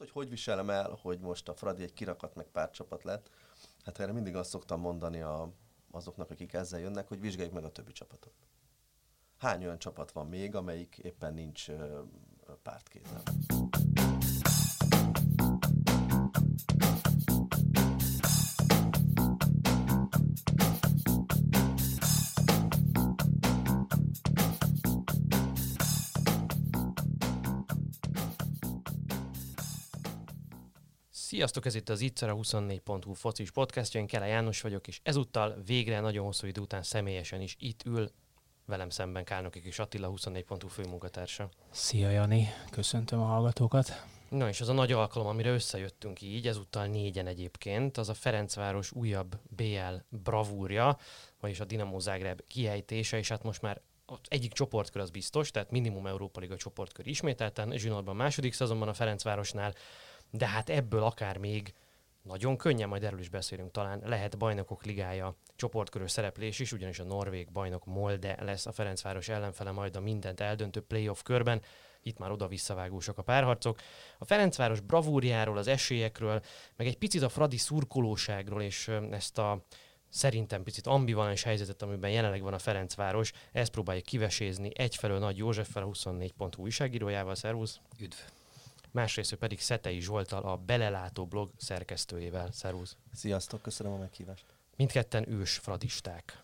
Azt, hogy hogy viselem el, hogy most a Fradi egy kirakat meg párcsapat lett, hát erre mindig azt szoktam mondani a, azoknak, akik ezzel jönnek, hogy vizsgáljuk meg a többi csapatot. Hány olyan csapat van még, amelyik éppen nincs pártkézen? Sziasztok, ez itt az Ittszer a 24.hu focis podcastja, én Kele János vagyok, és ezúttal végre nagyon hosszú idő után személyesen is itt ül velem szemben Kálnokik és Attila, 24.hu főmunkatársa. Szia Jani, köszöntöm a hallgatókat. Na és az a nagy alkalom, amire összejöttünk így, ezúttal négyen egyébként, az a Ferencváros újabb BL bravúrja, vagyis a Dinamo Zágráb kiejtése, és hát most már az egyik csoportkör az biztos, tehát minimum Európa Liga csoportkör ismételten, Zsinórban második szezonban a Ferencvárosnál, de hát ebből akár még nagyon könnyen, majd erről is beszélünk talán, lehet bajnokok ligája csoportkörös szereplés is, ugyanis a norvég bajnok Molde lesz a Ferencváros ellenfele majd a mindent eldöntő playoff körben. Itt már oda visszavágósak a párharcok. A Ferencváros bravúrjáról, az esélyekről, meg egy picit a Fradi szurkolóságról, és ezt a szerintem picit ambivalens helyzetet, amiben jelenleg van a Ferencváros, ezt próbálja kivesézni egyfelől Nagy Józseffel, a 24.hu újságírójával. Szervusz! Üdv! Másrészt pedig Szetei Zsoltal, a Belelátó blog szerkesztőjével. Szervusz! Sziasztok, köszönöm a meghívást! Mindketten ős fradisták.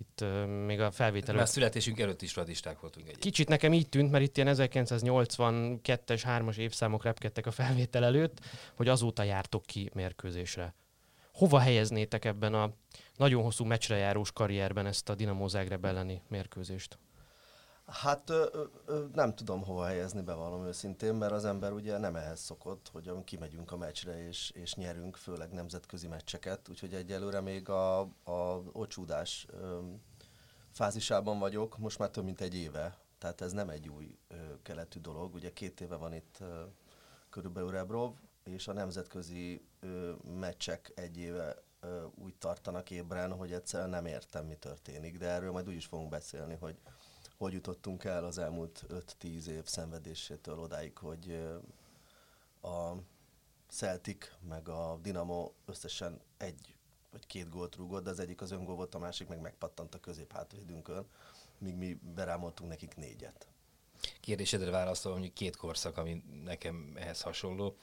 Itt uh, még a felvétel... Már születésünk előtt is fradisták voltunk egy. Kicsit nekem így tűnt, mert itt ilyen 1982-es, 3-as évszámok repkedtek a felvétel előtt, hogy azóta jártok ki mérkőzésre. Hova helyeznétek ebben a nagyon hosszú meccsre járós karrierben ezt a Dinamo Zagreb elleni mérkőzést? Hát ö, ö, nem tudom hova helyezni, bevallom őszintén, mert az ember ugye nem ehhez szokott, hogy kimegyünk a meccsre és, és nyerünk, főleg nemzetközi meccseket, úgyhogy egyelőre még a, a ocsúdás ö, fázisában vagyok, most már több mint egy éve, tehát ez nem egy új ö, keletű dolog, ugye két éve van itt ö, körülbelül Rebrov, és a nemzetközi ö, meccsek egy éve ö, úgy tartanak ébren, hogy egyszerűen nem értem, mi történik, de erről majd úgy is fogunk beszélni, hogy hogy jutottunk el az elmúlt 5-10 év szenvedésétől odáig, hogy a Celtic meg a Dinamo összesen egy vagy két gólt rúgott, de az egyik az öngól volt, a másik meg megpattant a közép hátvédünkön, míg mi berámoltunk nekik négyet. Kérdésedre válaszolom, hogy két korszak, ami nekem ehhez hasonló.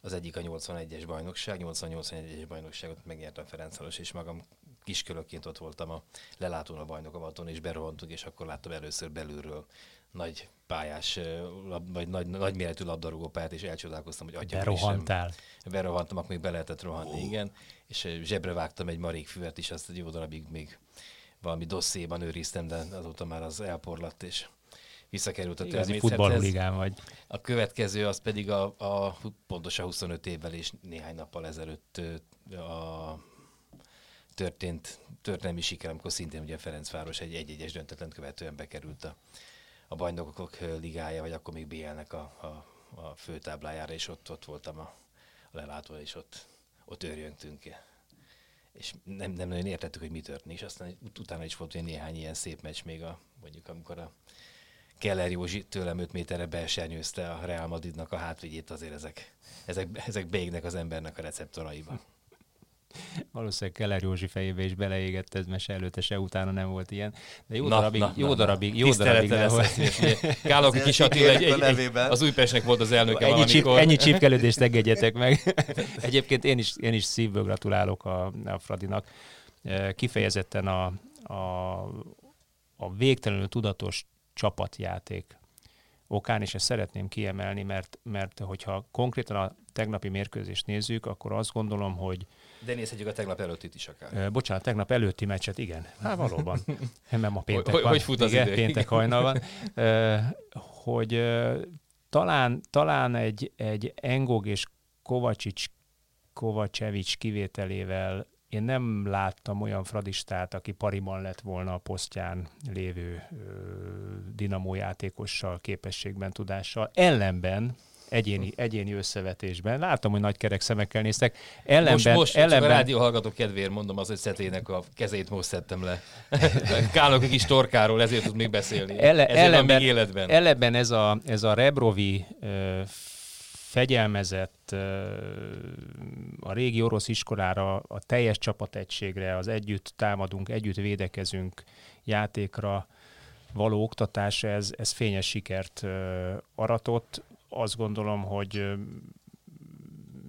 Az egyik a 81-es bajnokság, 88-81-es bajnokságot megnyertem Ferencváros, és magam kiskörökként ott voltam a lelátón a bajnokavaton, és berohantunk, és akkor láttam először belülről nagy pályás, vagy nagy, nagy méretű labdarúgó pályát, és elcsodálkoztam, hogy atya Berohantál. Berohantam, akkor még be lehetett rohanni, oh. igen. És zsebre vágtam egy marék füvet is, azt egy jó darabig még valami dosszéban őriztem, de azóta már az elporlatt, és visszakerült a természethez. futballligán vagy. A következő az pedig a, a pontosan 25 évvel és néhány nappal ezelőtt a történt történelmi siker, amikor szintén ugye Ferencváros egy egy-egyes döntetlen követően bekerült a, a bajnokok ligája, vagy akkor még BL-nek a, a, a főtáblájára, és ott, ott voltam a, a lelátó, és ott, ott őrjöntünk. És nem, nem nagyon értettük, hogy mi történik, és aztán utána is volt néhány ilyen szép meccs még, a, mondjuk amikor a Keller Józsi tőlem 5 méterre belsernyőzte a Real Madridnak a hátvédjét, azért ezek, ezek, ezek beégnek az embernek a receptoraiba. Valószínűleg Keller Józsi fejébe is beleégett ez mese előtte, se utána nem volt ilyen. De jó na, darabig, na, jó na, darabig, na. jó darabig nem volt. Káloki kis Attila egy, egy, egy, az Újpestnek volt az elnöke ennyi valamikor. Csíp, ennyi csípkelődést engedjetek meg. Egyébként én is, én is szívből gratulálok a, a Fradinak. Kifejezetten a, a, a végtelenül tudatos csapatjáték okán, és ezt szeretném kiemelni, mert, mert hogyha konkrétan a tegnapi mérkőzést nézzük, akkor azt gondolom, hogy de nézhetjük a tegnap előttit is akár. Bocsánat, tegnap előtti meccset, igen. Hát valóban. Nem a péntek hogy, van. Hogy fut az igen, idő? péntek hajnal van. Hogy talán, talán egy, egy Engog és Kovacsics, Kovacevics kivételével én nem láttam olyan fradistát, aki pariban lett volna a posztján lévő ö, dinamó játékossal, képességben, tudással. Ellenben egyéni, egyéni összevetésben. Láttam, hogy nagy kerek szemekkel néztek. Ellenben, most, most ellenben... a rádió hallgató kedvéért mondom az, hogy Szetének a kezét most szedtem le. Kálok egy kis torkáról, ezért tud még beszélni. Elle, ezért ellenben, még életben. Ellenben ez a, ez a Rebrovi fegyelmezett, a régi orosz iskolára, a teljes csapategységre, az együtt támadunk, együtt védekezünk játékra való oktatás, ez, ez fényes sikert aratott. Azt gondolom, hogy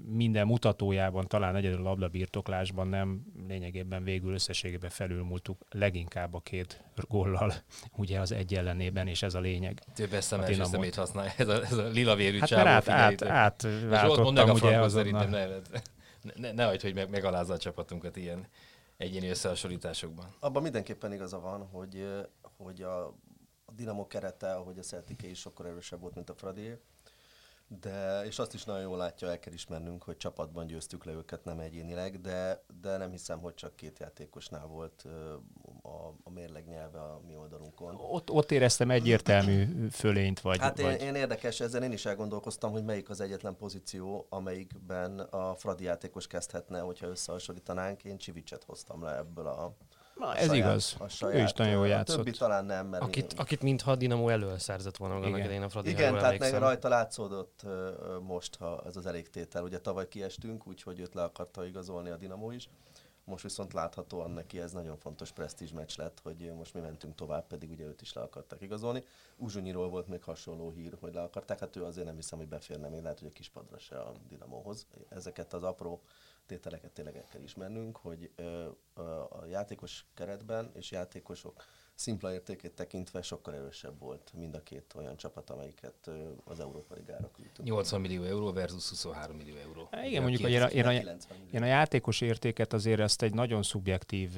minden mutatójában, talán egyedül a labdabirtoklásban nem lényegében végül összességében felülmúltuk leginkább a két góllal, ugye az egy ellenében, és ez a lényeg. Több eszemel szemét használja, ez a, ez a lila vérű hát át, át, át, váltottam, ugye azonnal. Ne, ne, ne hagyd, hogy meg, megalázza a csapatunkat ilyen egyéni összehasonlításokban. Abban mindenképpen igaza van, hogy, hogy a, a Dinamo kerete, ahogy a Celtiké is sokkal erősebb volt, mint a Fradi de, és azt is nagyon jól látja, el kell ismernünk, hogy csapatban győztük le őket, nem egyénileg, de, de nem hiszem, hogy csak két játékosnál volt a, a mérleg nyelve a mi oldalunkon. Ott, ott éreztem egyértelmű fölényt, vagy... Hát vagy... Én, én érdekes, ezzel én is elgondolkoztam, hogy melyik az egyetlen pozíció, amelyikben a Fradi játékos kezdhetne, hogyha összehasonlítanánk. Én Csivicset hoztam le ebből a Na, ez saját, igaz. Saját, ő is nagyon jól játszott. A többi talán nem, mert akit, én... akit mintha a Dinamo elől szerzett volna annak idején a Fradi Igen, tehát meg rajta látszódott uh, most, ha ez az elégtétel. Ugye tavaly kiestünk, úgyhogy őt le akarta igazolni a Dinamo is. Most viszont láthatóan neki ez nagyon fontos presztízs meccs lett, hogy most mi mentünk tovább, pedig ugye őt is le akarták igazolni. Uzsunyiról volt még hasonló hír, hogy le akarták, hát ő azért nem hiszem, hogy beférne még, lehet, hogy a kispadra se a Dinamóhoz. Ezeket az apró tételeket tényleg el kell ismernünk, hogy a játékos keretben és játékosok szimpla értékét tekintve sokkal erősebb volt mind a két olyan csapat, amelyiket az Európa Ligára küldtünk. 80 millió euró versus 23 millió euró. Há, igen, mondjuk, hogy én a, én, a, én a játékos értéket azért ezt egy nagyon szubjektív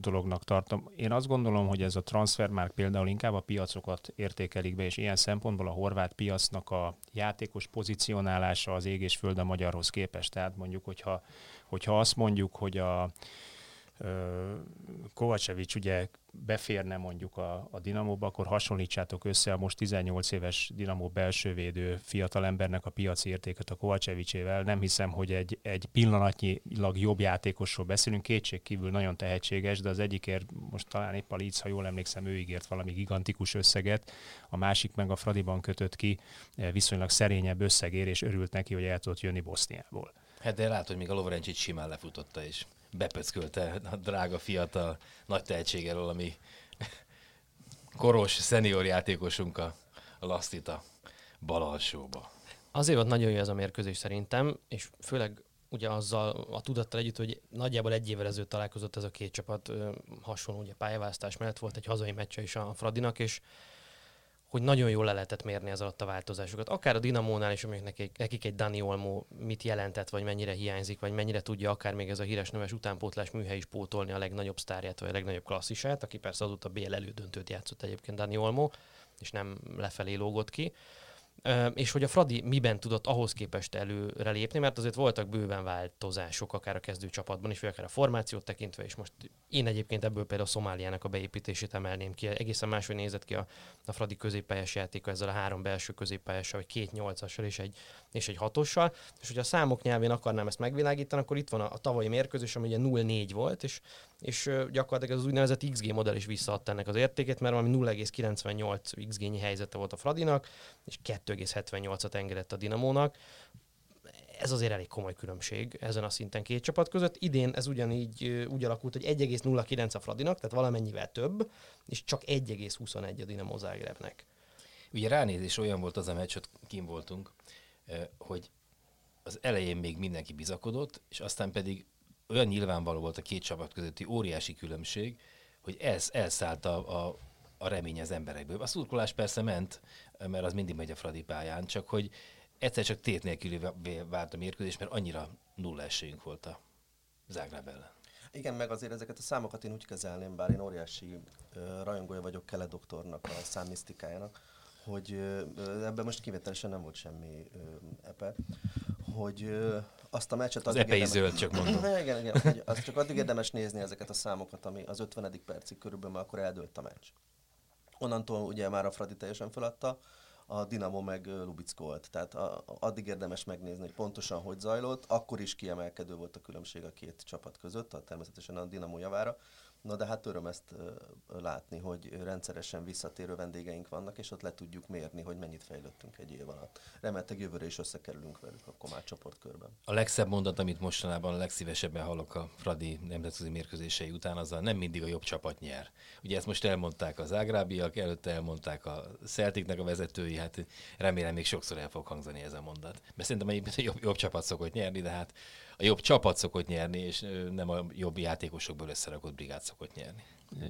dolognak tartom. Én azt gondolom, hogy ez a transfermárk például inkább a piacokat értékelik be, és ilyen szempontból a horvát piacnak a játékos pozícionálása az ég és föld a magyarhoz képest. Tehát mondjuk, hogyha, hogyha azt mondjuk, hogy a Kovacevic ugye beférne mondjuk a, a Dinamóba, akkor hasonlítsátok össze a most 18 éves Dinamó belsővédő fiatalembernek a piaci értéket a Kovacevicével. Nem hiszem, hogy egy, egy pillanatnyilag jobb játékosról beszélünk, kétség kívül nagyon tehetséges, de az egyikért most talán épp a Leeds, ha jól emlékszem, ő ígért valami gigantikus összeget, a másik meg a Fradiban kötött ki eh, viszonylag szerényebb összegér, és örült neki, hogy el tudott jönni Boszniából. Hát de látod, még a Lovrencsit simán lefutotta is bepöckölte a drága fiatal nagy tehetséggel, ami koros, szenior játékosunk a, a bal alsóba. Azért volt nagyon jó ez a mérkőzés szerintem, és főleg ugye azzal a tudattal együtt, hogy nagyjából egy évvel ezelőtt találkozott ez a két csapat hasonló ugye pályaválasztás mellett volt egy hazai meccse is a Fradinak, és hogy nagyon jól le lehetett mérni az alatt a változásokat. Akár a Dinamónál is, amik nekik, nekik egy Dani Olmo mit jelentett, vagy mennyire hiányzik, vagy mennyire tudja akár még ez a híres neves utánpótlás műhely is pótolni a legnagyobb sztárját, vagy a legnagyobb klasszisát, aki persze azóta BL elődöntőt játszott egyébként Dani Olmo, és nem lefelé lógott ki és hogy a Fradi miben tudott ahhoz képest előre lépni, mert azért voltak bőven változások, akár a kezdő csapatban is, vagy akár a formációt tekintve, és most én egyébként ebből például a Szomáliának a beépítését emelném ki. Egészen máshogy nézett ki a, a Fradi középpályás játéka ezzel a három belső középpályással, vagy két nyolcassal és egy, és egy hatossal. És hogy a számok nyelvén akarnám ezt megvilágítani, akkor itt van a, a tavalyi mérkőzés, ami ugye 0-4 volt, és, és gyakorlatilag az úgynevezett XG modell is visszaadta ennek az értékét, mert valami 0,98 XG-nyi helyzete volt a Fradinak, és 2,78-at engedett a Dinamónak. Ez azért elég komoly különbség ezen a szinten két csapat között. Idén ez ugyanígy úgy alakult, hogy 1,09 a Fradinak, tehát valamennyivel több, és csak 1,21 a Dinamo Zágrebnek. Ugye ránézés olyan volt az a meccs, hogy kim voltunk, hogy az elején még mindenki bizakodott, és aztán pedig olyan nyilvánvaló volt a két csapat közötti óriási különbség, hogy ez elszállt a, a, a remény az emberekből. A szurkolás persze ment, mert az mindig megy a Fradi pályán, csak hogy egyszer csak tét nélkül várt a mérkőzés, mert annyira nulla esélyünk volt a Zágráb ellen. Igen, meg azért ezeket a számokat én úgy kezelném, bár én óriási uh, rajongója vagyok Kele doktornak, a számisztikájának, hogy uh, ebben most kivételesen nem volt semmi uh, epe, hogy azt a meccset... Az epei zöld, csak mondom. igen, igen, hogy azt csak addig érdemes nézni ezeket a számokat, ami az 50. percig körülbelül, akkor eldőlt a meccs. Onnantól ugye már a Fradi teljesen feladta, a Dinamo meg Lubickolt. Tehát a, addig érdemes megnézni, hogy pontosan hogy zajlott. Akkor is kiemelkedő volt a különbség a két csapat között, a, természetesen a Dinamo javára. Na de hát öröm ezt látni, hogy rendszeresen visszatérő vendégeink vannak, és ott le tudjuk mérni, hogy mennyit fejlődtünk egy év alatt. Remélhetőleg jövőre is összekerülünk velük akkor már csoportkörben. A legszebb mondat, amit mostanában a legszívesebben hallok a Fradi nemzetközi mérkőzései után, az a nem mindig a jobb csapat nyer. Ugye ezt most elmondták az ágrábiak, előtte elmondták a Celticnek a vezetői, hát remélem még sokszor el fog hangzani ez a mondat. Mert szerintem egyébként a jobb, jobb csapat szokott nyerni, de hát a jobb csapat szokott nyerni, és nem a jobb játékosokból összerakott brigád szokott nyerni.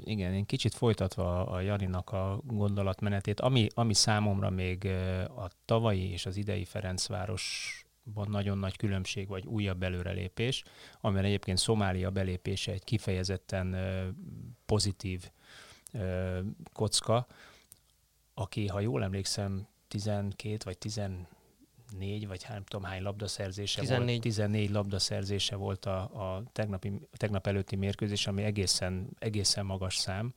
Igen, én kicsit folytatva a Janinak a gondolatmenetét, ami, ami számomra még a tavalyi és az idei Ferencvárosban nagyon nagy különbség, vagy újabb előrelépés, amiben egyébként Szomália belépése egy kifejezetten pozitív kocka, aki, ha jól emlékszem, 12 vagy 10 14 vagy nem tudom hány labdaszerzése 14. volt. 14 labdaszerzése volt a, a tegnapi, tegnap előtti mérkőzés, ami egészen, egészen magas szám.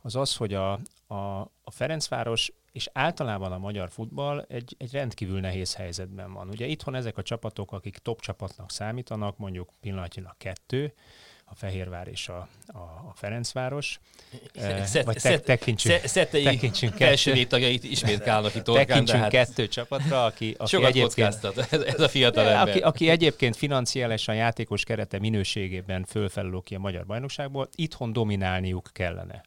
Az az, hogy a, a, a Ferencváros és általában a magyar futball egy, egy rendkívül nehéz helyzetben van. Ugye itthon ezek a csapatok, akik top csapatnak számítanak, mondjuk pillanatnyilag kettő, a Fehérvár és a, a, a Ferencváros. Szet, vagy te, tekintsünk, Szetei tekintsünk első tagjait ismét kálnak itt orkán, Tekintsünk hát kettő csapatra, aki, aki egyébként, ez, ez a fiatal ember. Aki, aki egyébként financiálisan játékos kerete minőségében fölfelelő ki a magyar bajnokságból, itthon dominálniuk kellene.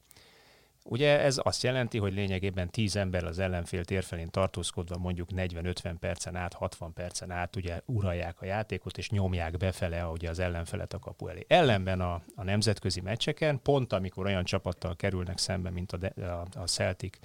Ugye ez azt jelenti, hogy lényegében 10 ember az ellenfél térfelén tartózkodva mondjuk 40-50 percen át, 60 percen át ugye uralják a játékot, és nyomják befele ugye az ellenfelet a kapu elé. Ellenben a, a nemzetközi meccseken, pont amikor olyan csapattal kerülnek szembe, mint a, a, a Celtic,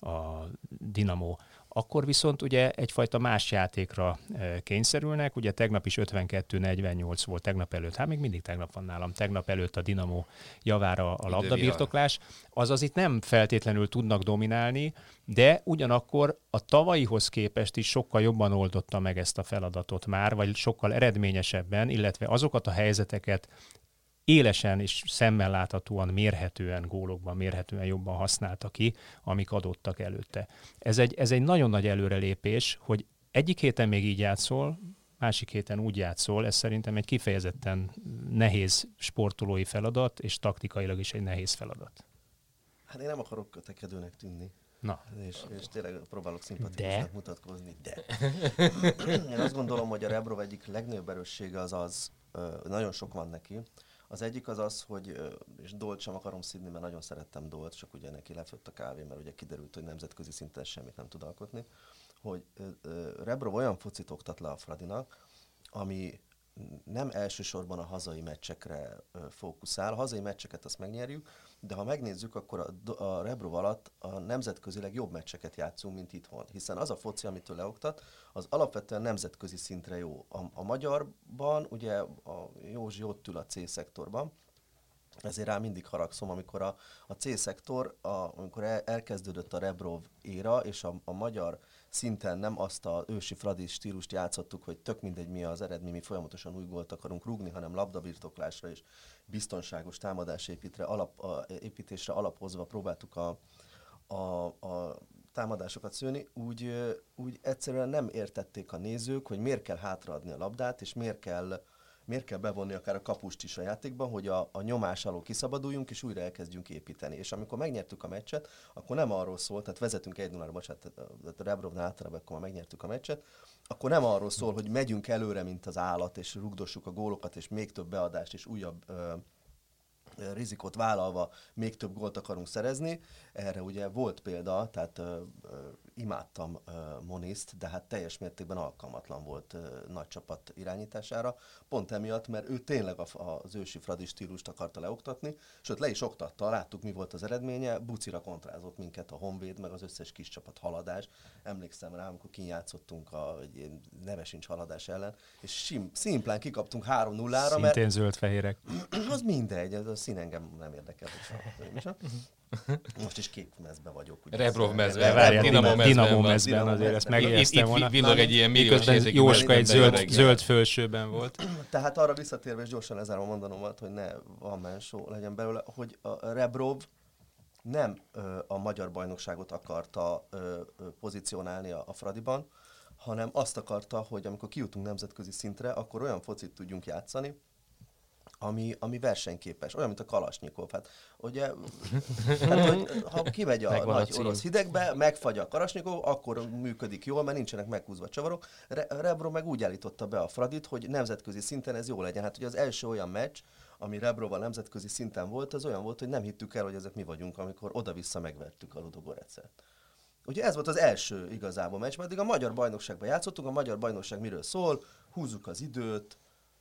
a Dinamo, akkor viszont ugye egyfajta más játékra e, kényszerülnek. Ugye tegnap is 52-48 volt, tegnap előtt, hát még mindig tegnap van nálam, tegnap előtt a Dinamo javára a labdabirtoklás. Azaz itt nem feltétlenül tudnak dominálni, de ugyanakkor a tavalyihoz képest is sokkal jobban oldotta meg ezt a feladatot már, vagy sokkal eredményesebben, illetve azokat a helyzeteket élesen és szemmel láthatóan, mérhetően, gólokban mérhetően jobban használta ki, amik adottak előtte. Ez egy, ez egy nagyon nagy előrelépés, hogy egyik héten még így játszol, másik héten úgy játszol, ez szerintem egy kifejezetten nehéz sportolói feladat, és taktikailag is egy nehéz feladat. Hát én nem akarok kötekedőnek tűnni. Na. És, és tényleg próbálok szimpatikusnak mutatkozni, de. Én azt gondolom, hogy a Rebrov egyik legnagyobb erőssége az az, nagyon sok van neki, az egyik az az, hogy, és Dolt sem akarom szidni, mert nagyon szerettem Dolt, csak ugye neki lefőtt a kávé, mert ugye kiderült, hogy nemzetközi szinten semmit nem tud alkotni, hogy Rebrov olyan focit oktat le a Fradinak, ami nem elsősorban a hazai meccsekre fókuszál. A hazai meccseket azt megnyerjük, de ha megnézzük, akkor a, a Rebrov alatt a nemzetközileg jobb meccseket játszunk, mint itthon. Hiszen az a foci, amit ő leoktat, az alapvetően nemzetközi szintre jó. A, a magyarban, ugye a Józsi ott ül a C-szektorban, ezért rá mindig haragszom, amikor a, a C-szektor, a, amikor el, elkezdődött a Rebrov éra, és a, a magyar szinten nem azt a ősi Fradi stílust játszottuk, hogy tök mindegy mi az eredmény, mi folyamatosan új gólt akarunk rúgni, hanem labdabirtoklásra és biztonságos támadásépítre, alap, a, építésre alapozva próbáltuk a, a, a támadásokat szőni, úgy, úgy egyszerűen nem értették a nézők, hogy miért kell hátraadni a labdát, és miért kell miért kell bevonni akár a kapust is a játékban, hogy a, a nyomás alól kiszabaduljunk, és újra elkezdjünk építeni. És amikor megnyertük a meccset, akkor nem arról szólt, tehát vezetünk egy 0 bocsánat, a Rebrovnál általában akkor már megnyertük a meccset, akkor nem arról szól, hogy megyünk előre, mint az állat, és rugdossuk a gólokat, és még több beadást, és újabb ö, rizikot vállalva még több gólt akarunk szerezni. Erre ugye volt példa, tehát ö, ö, imádtam Moniszt, de hát teljes mértékben alkalmatlan volt nagy csapat irányítására, pont emiatt, mert ő tényleg az ősi Fradi stílust akarta leoktatni, sőt le is oktatta, láttuk mi volt az eredménye, bucira kontrázott minket a Honvéd, meg az összes kis csapat haladás. Emlékszem rá, amikor kinyátszottunk a egy neve sincs haladás ellen, és sim, szimplán kikaptunk 3-0-ra. Szintén mert... zöld-fehérek. az mindegy, az a szín engem nem érdekel. Hogy most is kék mezben vagyok. Ugye Rebrov mezben, várjál, Dinamo mezben, Dinamo mezben azért ezt megjegyeztem volna. Itt villog egy ilyen milliós Jóska egy zöld, zöld fölsőben volt. Tehát arra visszatérve, és gyorsan lezárom mondanomat, hogy ne van mensó legyen belőle, hogy a Rebrov nem ö, a magyar bajnokságot akarta ö, ö, pozícionálni a, a Fradiban, hanem azt akarta, hogy amikor kijutunk nemzetközi szintre, akkor olyan focit tudjunk játszani, ami, ami versenyképes, olyan, mint a Kalasnyikov. Hát, ugye, hát, hogy, ha kimegy a Megvan a nagy cím. orosz hidegbe, megfagy a Kalasnyikov, akkor működik jól, mert nincsenek meghúzva csavarok. Re- Rebro meg úgy állította be a Fradit, hogy nemzetközi szinten ez jó legyen. Hát ugye az első olyan meccs, ami Rebroval nemzetközi szinten volt, az olyan volt, hogy nem hittük el, hogy ezek mi vagyunk, amikor oda-vissza megvertük a Ludogorecet. Ugye ez volt az első igazából meccs, mert addig a magyar bajnokságban játszottunk, a magyar bajnokság miről szól, húzzuk az időt,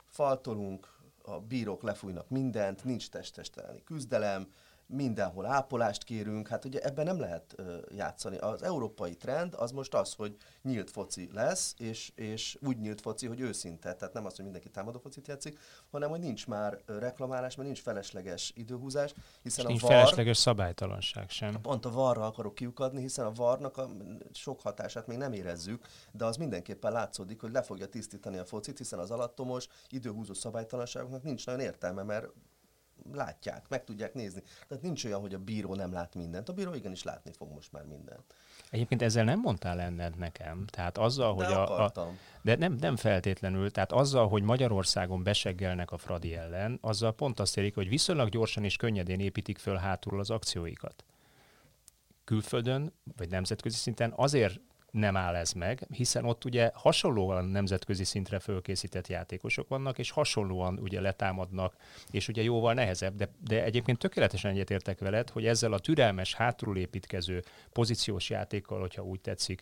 faltolunk, a bírók lefújnak mindent, nincs testesteleni küzdelem, mindenhol ápolást kérünk, hát ugye ebben nem lehet ö, játszani. Az európai trend az most az, hogy nyílt foci lesz, és, és úgy nyílt foci, hogy őszinte, tehát nem az, hogy mindenki támadó focit játszik, hanem hogy nincs már reklamálás, mert nincs felesleges időhúzás, hiszen És a nincs VAR, felesleges szabálytalanság sem. Pont a varra akarok kiukadni, hiszen a varnak a sok hatását még nem érezzük, de az mindenképpen látszódik, hogy le fogja tisztítani a focit, hiszen az alattomos, időhúzó szabálytalanságoknak nincs nagyon értelme, mert látják, meg tudják nézni. Tehát nincs olyan, hogy a bíró nem lát mindent. A bíró igenis látni fog most már mindent. Egyébként ezzel nem mondtál enned nekem. Tehát azzal, De hogy a, a, akartam. de nem, nem feltétlenül, tehát azzal, hogy Magyarországon beseggelnek a Fradi ellen, azzal pont azt érik, hogy viszonylag gyorsan és könnyedén építik föl hátulról az akcióikat. Külföldön, vagy nemzetközi szinten azért nem áll ez meg, hiszen ott ugye hasonlóan nemzetközi szintre fölkészített játékosok vannak, és hasonlóan ugye letámadnak, és ugye jóval nehezebb, de, de egyébként tökéletesen egyetértek veled, hogy ezzel a türelmes, hátulról építkező pozíciós játékkal, hogyha úgy tetszik,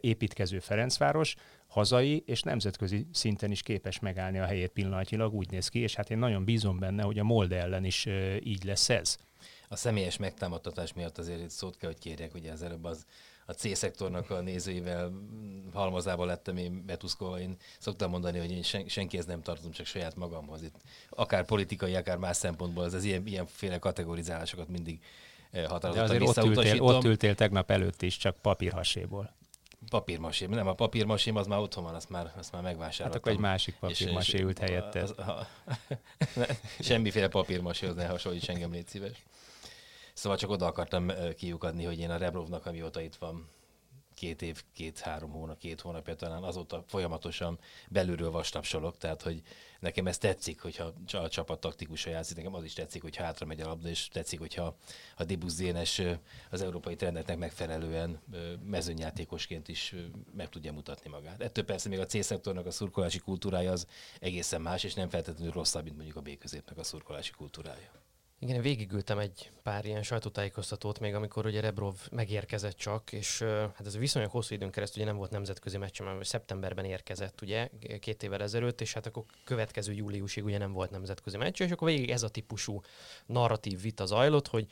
építkező Ferencváros, hazai és nemzetközi szinten is képes megállni a helyét pillanatnyilag, úgy néz ki, és hát én nagyon bízom benne, hogy a Molde ellen is így lesz ez. A személyes megtámadtatás miatt azért itt szót kell, hogy kérjek, ugye az előbb az a C-szektornak a nézőivel halmazában lettem én betuszkolva. Én szoktam mondani, hogy én sen, senkihez nem tartozom, csak saját magamhoz. Itt akár politikai, akár más szempontból ez az ilyen, ilyenféle kategorizálásokat mindig eh, De határozottan azért ott ültél, ott ültél tegnap előtt is, csak papírhaséból. Papírmasém. Nem, a papírmasém az már otthon van, azt már, azt már Hát megvásároltam. akkor egy másik papírmasé ült helyette. az- a- Semmiféle papírmaséhoz ne hasonlíts engem, légy szíves. Szóval csak oda akartam kiukadni, hogy én a Rebrovnak, amióta itt van, két év, két-három hónap, két hónapja talán, azóta folyamatosan belülről vastapsolok, tehát hogy nekem ez tetszik, hogyha a csapat taktikusan játszik, nekem az is tetszik, hogy hátra megy a labda, és tetszik, hogyha a Dibusz Dénes az európai trendeknek megfelelően mezőnyjátékosként is meg tudja mutatni magát. Ettől persze még a C-szektornak a szurkolási kultúrája az egészen más, és nem feltétlenül rosszabb, mint mondjuk a B-középnek a szurkolási kultúrája. Igen, én végigültem egy pár ilyen sajtótájékoztatót még, amikor ugye Rebrov megérkezett csak, és hát ez viszonylag hosszú időn keresztül ugye nem volt nemzetközi meccs, mert szeptemberben érkezett ugye két évvel ezelőtt, és hát akkor következő júliusig ugye nem volt nemzetközi meccs, és akkor végig ez a típusú narratív vita zajlott, hogy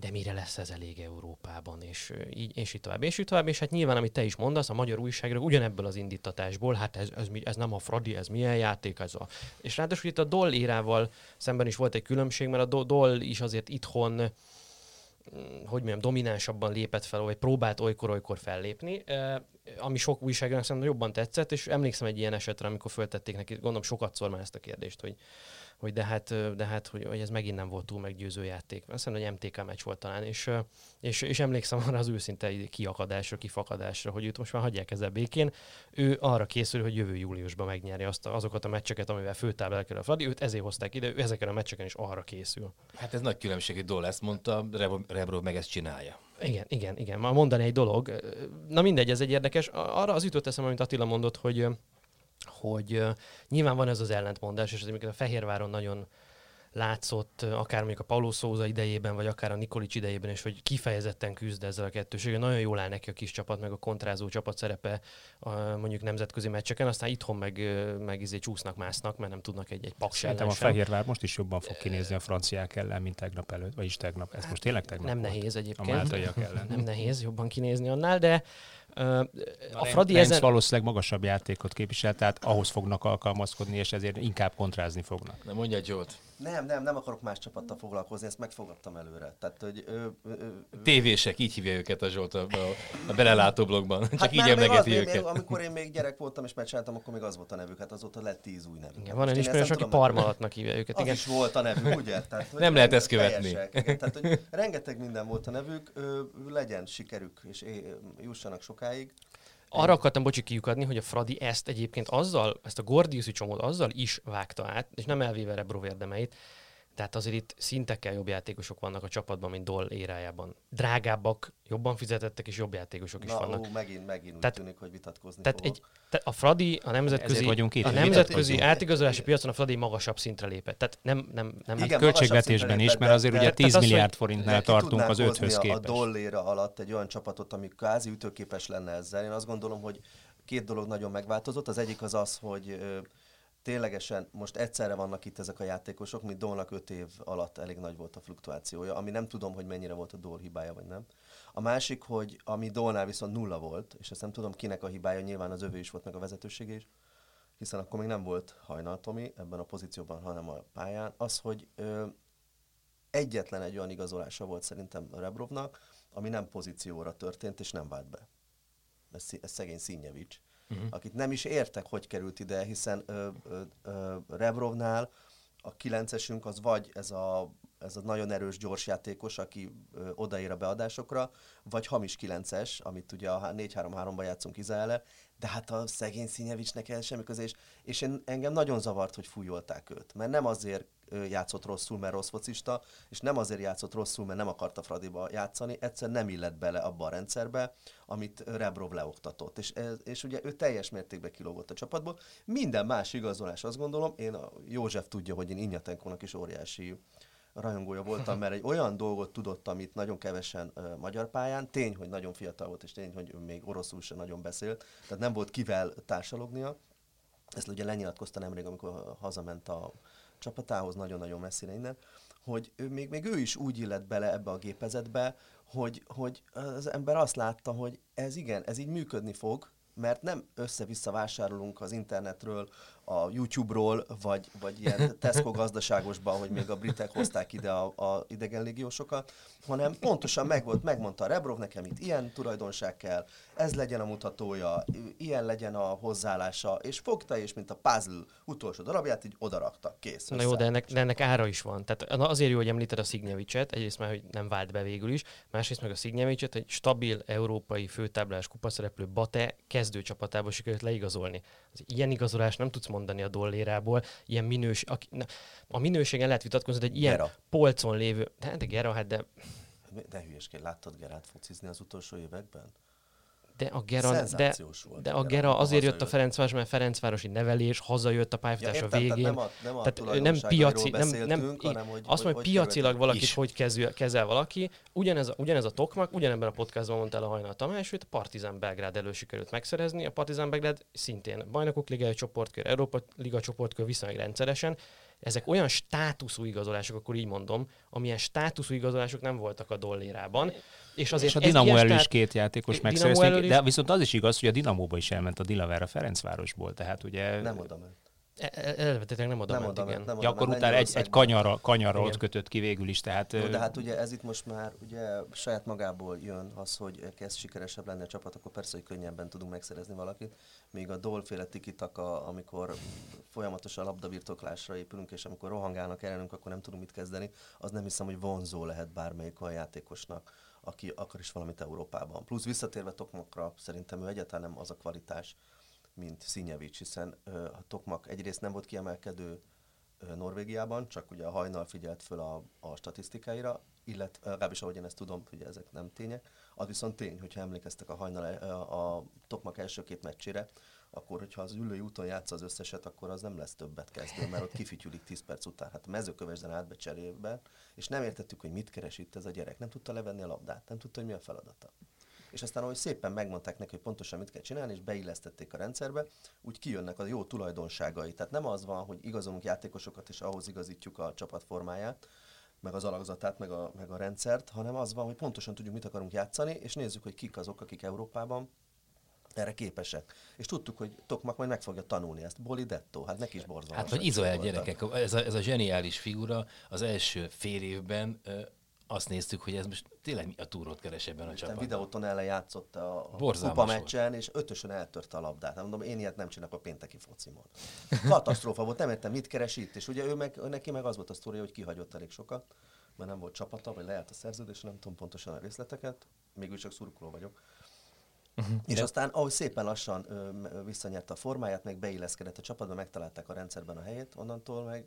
de mire lesz ez elég Európában, és így, és így tovább, és így tovább, és hát nyilván, amit te is mondasz, a magyar újságírók ugyanebből az indítatásból, hát ez, ez, ez nem a Fradi, ez milyen játék, ez a... És ráadásul itt a Doll érával szemben is volt egy különbség, mert a Do- Doll is azért itthon mm, hogy mondjam, dominánsabban lépett fel, vagy próbált olykor-olykor fellépni, ami sok újságírónak szerintem jobban tetszett, és emlékszem egy ilyen esetre, amikor föltették neki, gondolom sokat szor már ezt a kérdést, hogy, hogy de hát, de hát hogy, hogy ez megint nem volt túl meggyőző játék. Azt hiszem, hogy MTK meccs volt talán, és, és, és emlékszem arra az őszinte kiakadásra, kifakadásra, hogy őt most már hagyják ezzel békén. Ő arra készül, hogy jövő júliusban megnyeri azt azokat a meccseket, amivel főtábel kell a Fradi, őt ezért hozták ide, ő ezeken a meccseken is arra készül. Hát ez nagy különbség, hogy Dole ezt mondta, Rebrov meg ezt csinálja. Igen, igen, igen. Ma mondani egy dolog. Na mindegy, ez egy érdekes. Arra az jutott eszembe, amit Attila mondott, hogy, hogy nyilván van ez az ellentmondás, és ez a Fehérváron nagyon látszott, akár mondjuk a Paulo Souza idejében, vagy akár a Nikolic idejében, és hogy kifejezetten küzd ezzel a kettőséggel. Nagyon jól áll neki a kis csapat, meg a kontrázó csapat szerepe a, mondjuk nemzetközi meccseken, aztán itthon meg, meg izé csúsznak, másznak, mert nem tudnak egy, egy paks Szerintem a. Fehérvár most is jobban fog kinézni a franciák ellen, mint tegnap előtt, vagyis tegnap. Ez most tényleg tegnap Nem volt. nehéz A egyébként. máltaiak ellen. Nem nehéz jobban kinézni annál, de a A Fradi Renz ezen... valószínűleg magasabb játékot képvisel, tehát ahhoz fognak alkalmazkodni, és ezért inkább kontrázni fognak. Na mondja Zsolt. Nem, nem, nem akarok más csapattal foglalkozni, ezt megfogadtam előre. Tehát, hogy ö, ö, ö, Tévések, így hívja őket a Zsolt a, a, a belelátó blogban. Csak Hát így emlegeti őket. még, amikor én még gyerek voltam és meccseltem, akkor még az volt a nevük, hát azóta lett tíz új nevük. Igen, van egy ismerős, aki parmalatnak hívja őket. Az Igen. is volt a nevük, ugye? Tehát, hogy Nem lehet ezt követni. Igen, tehát, hogy rengeteg minden volt a nevük, ö, legyen sikerük, és é, jussanak sokáig. Arra akartam bocsi kiukadni, hogy a Fradi ezt egyébként azzal, ezt a Gordiuszi csomót azzal is vágta át, és nem elvéve Rebrov érdemeit, tehát azért itt szintekkel jobb játékosok vannak a csapatban, mint Doll érájában. Drágábbak, jobban fizetettek, és jobb játékosok is Na, vannak. ó, megint, megint Tehát- úgy tűnik, hogy vitatkozni Tehát fogok. egy, te, a Fradi a nemzetközi, Ezért vagyunk itt, a nemzetközi átigazolási piacon a Fradi magasabb szintre lépett. Tehát nem, nem, nem Igen, Hát költségvetésben szintre is, lépett, mert azért de- ugye de- 10 tehát az, hogy- milliárd forintnál tartunk az öthöz a, a képest. dolléra alatt egy olyan csapatot, ami kvázi ütőképes lenne ezzel. Én azt gondolom, hogy két dolog nagyon megváltozott. Az egyik az az, hogy ö, ténylegesen most egyszerre vannak itt ezek a játékosok, mint Dolnak 5 év alatt elég nagy volt a fluktuációja, ami nem tudom, hogy mennyire volt a Dol hibája, vagy nem. A másik, hogy ami Dolnál viszont nulla volt, és ezt nem tudom kinek a hibája, nyilván az övé is volt, meg a vezetősége is, hiszen akkor még nem volt Hajnal Tomi ebben a pozícióban, hanem a pályán, az, hogy ö, egyetlen egy olyan igazolása volt szerintem Rebrovnak, ami nem pozícióra történt, és nem vált be. Ez, ez szegény Színjevics, uh-huh. akit nem is értek, hogy került ide, hiszen ö, ö, ö, Rebrovnál a kilencesünk az vagy ez a, ez a nagyon erős, gyors játékos, aki ö, odaér a beadásokra, vagy hamis kilences, amit ugye a 4-3-3-ban játszunk Izraele, de hát a szegény Színjevicsnek el semmi köze, és, és én, engem nagyon zavart, hogy fújolták őt, mert nem azért játszott rosszul, mert rossz focista, és nem azért játszott rosszul, mert nem akarta Fradiba játszani, egyszer nem illett bele abba a rendszerbe, amit Rebrov leoktatott. És, ez, és ugye ő teljes mértékben kilógott a csapatból. Minden más igazolás, azt gondolom, én a József tudja, hogy én Inyatenkónak is óriási rajongója voltam, mert egy olyan dolgot tudott, amit nagyon kevesen uh, magyar pályán, tény, hogy nagyon fiatal volt, és tény, hogy ő még oroszul sem nagyon beszélt, tehát nem volt kivel társalognia. Ezt ugye lenyilatkozta nemrég, amikor hazament a csapatához, nagyon-nagyon messzire innen, hogy ő, még, még ő is úgy illett bele ebbe a gépezetbe, hogy, hogy az ember azt látta, hogy ez igen, ez így működni fog, mert nem össze-vissza vásárolunk az internetről, a YouTube-ról, vagy, vagy ilyen Tesco gazdaságosban, hogy még a britek hozták ide a, a idegen légiósokat, hanem pontosan megvolt, megmondta a Rebrov nekem itt ilyen tulajdonság kell, ez legyen a mutatója, ilyen legyen a hozzáállása, és fogta, és mint a puzzle utolsó darabját, így odarakta, kész. Na jó, de ennek, de ennek ára is van. Tehát azért jó, hogy említed a Szignyevicset, egyrészt már, hogy nem vált be végül is, másrészt meg a Szignyevicset egy stabil európai főtáblás kupaszereplő Bate kezdőcsapatába sikerült leigazolni. Az ilyen igazolás nem tudsz mondani a dollérából, ilyen minős, na, a minőségen lehet vitatkozni, de egy ilyen Gera. polcon lévő, de, de Gera, hát de, De hülyeskedj, láttad Gerát focizni az utolsó években? De a Gera, de, volt de a Gera, azért jött a. Ferencváros, mert Ferencvárosi nevelés, hazajött a pályafutás a értem, tehát végén. nem a, nem a Tehát nem tulajdonságairól piaci, nem, nem, hanem hogy, azt mondja, hogy piacilag valakit is. hogy kezel, kezel valaki. Ugyanez a, ugyanez a Tokmak, ugyanebben a podcastban mondta el a Hajnal Tamás, hogy a Partizán Belgrád elő sikerült megszerezni. A Partizán Belgrád szintén Bajnokok Liga csoportkör, Európa Liga csoportkör viszonylag rendszeresen. Ezek olyan státuszú igazolások, akkor így mondom, amilyen státuszú igazolások nem voltak a dollérában. És azért És a Dinamo elől is két játékos megszerezték, de viszont az is igaz, hogy a Dinamóba is elment a Dilavera Ferencvárosból, tehát ugye... Nem oda ment. E- e- Elvetetek nem oda Nem ment, oda igen. ment, nem Ja, oda akkor utána egy, egy kanyarra, kanyarra ott kötött ki végül is, tehát... Jó, ö, de hát ugye ez itt most már ugye saját magából jön az, hogy kezd sikeresebb lenni a csapat, akkor persze, hogy könnyebben tudunk megszerezni valakit. Míg a dolféle tikitaka, amikor folyamatosan labdabirtoklásra épülünk, és amikor rohangálnak ellenünk, akkor nem tudunk mit kezdeni, az nem hiszem, hogy vonzó lehet bármelyik olyan játékosnak, aki akar is valamit Európában. Plusz visszatérve Tokmakra, szerintem ő egyáltalán nem az a kvalitás, mint Színyevics, hiszen a Tokmak egyrészt nem volt kiemelkedő Norvégiában, csak ugye a hajnal figyelt föl a, a statisztikáira, illetve legalábbis ahogy én ezt tudom, ugye ezek nem tények. Az viszont tény, hogyha emlékeztek a hajnal a, a Tokmak első két meccsére, akkor hogyha az ülői úton játsza az összeset, akkor az nem lesz többet kezdő, mert ott kifütyülik 10 perc után. Hát mezőkövesden átbe cserélve, és nem értettük, hogy mit keres itt ez a gyerek. Nem tudta levenni a labdát, nem tudta, hogy mi a feladata. És aztán, ahogy szépen megmondták neki, hogy pontosan mit kell csinálni, és beillesztették a rendszerbe, úgy kijönnek a jó tulajdonságai. Tehát nem az van, hogy igazolunk játékosokat, és ahhoz igazítjuk a csapat formáját, meg az alakzatát, meg a, meg a rendszert, hanem az van, hogy pontosan tudjuk, mit akarunk játszani, és nézzük, hogy kik azok, akik Európában erre képesek. És tudtuk, hogy Tokmak majd meg fogja tanulni ezt. Bolidetto, hát neki is borzalmas. Hát vagy voltak. gyerekek, ez a, ez a zseniális figura az első fél évben ö, azt néztük, hogy ez most tényleg mi a túrót keres ebben a csapatban. videóton ellen játszott a, a kupa meccsen, és ötösen eltörte a labdát. Hát Mondom, én ilyet nem csinálok a pénteki focimon. Katasztrófa volt, nem értem, mit keres itt. És ugye ő meg, neki meg az volt a sztoria, hogy kihagyott elég sokat, mert nem volt csapata, vagy lejárt a szerződés, nem tudom pontosan a részleteket, még úgy csak szurkoló vagyok. Uh-huh. És De... aztán, ahogy szépen lassan ö, visszanyerte a formáját, meg beilleszkedett a csapatba, megtalálták a rendszerben a helyét, onnantól meg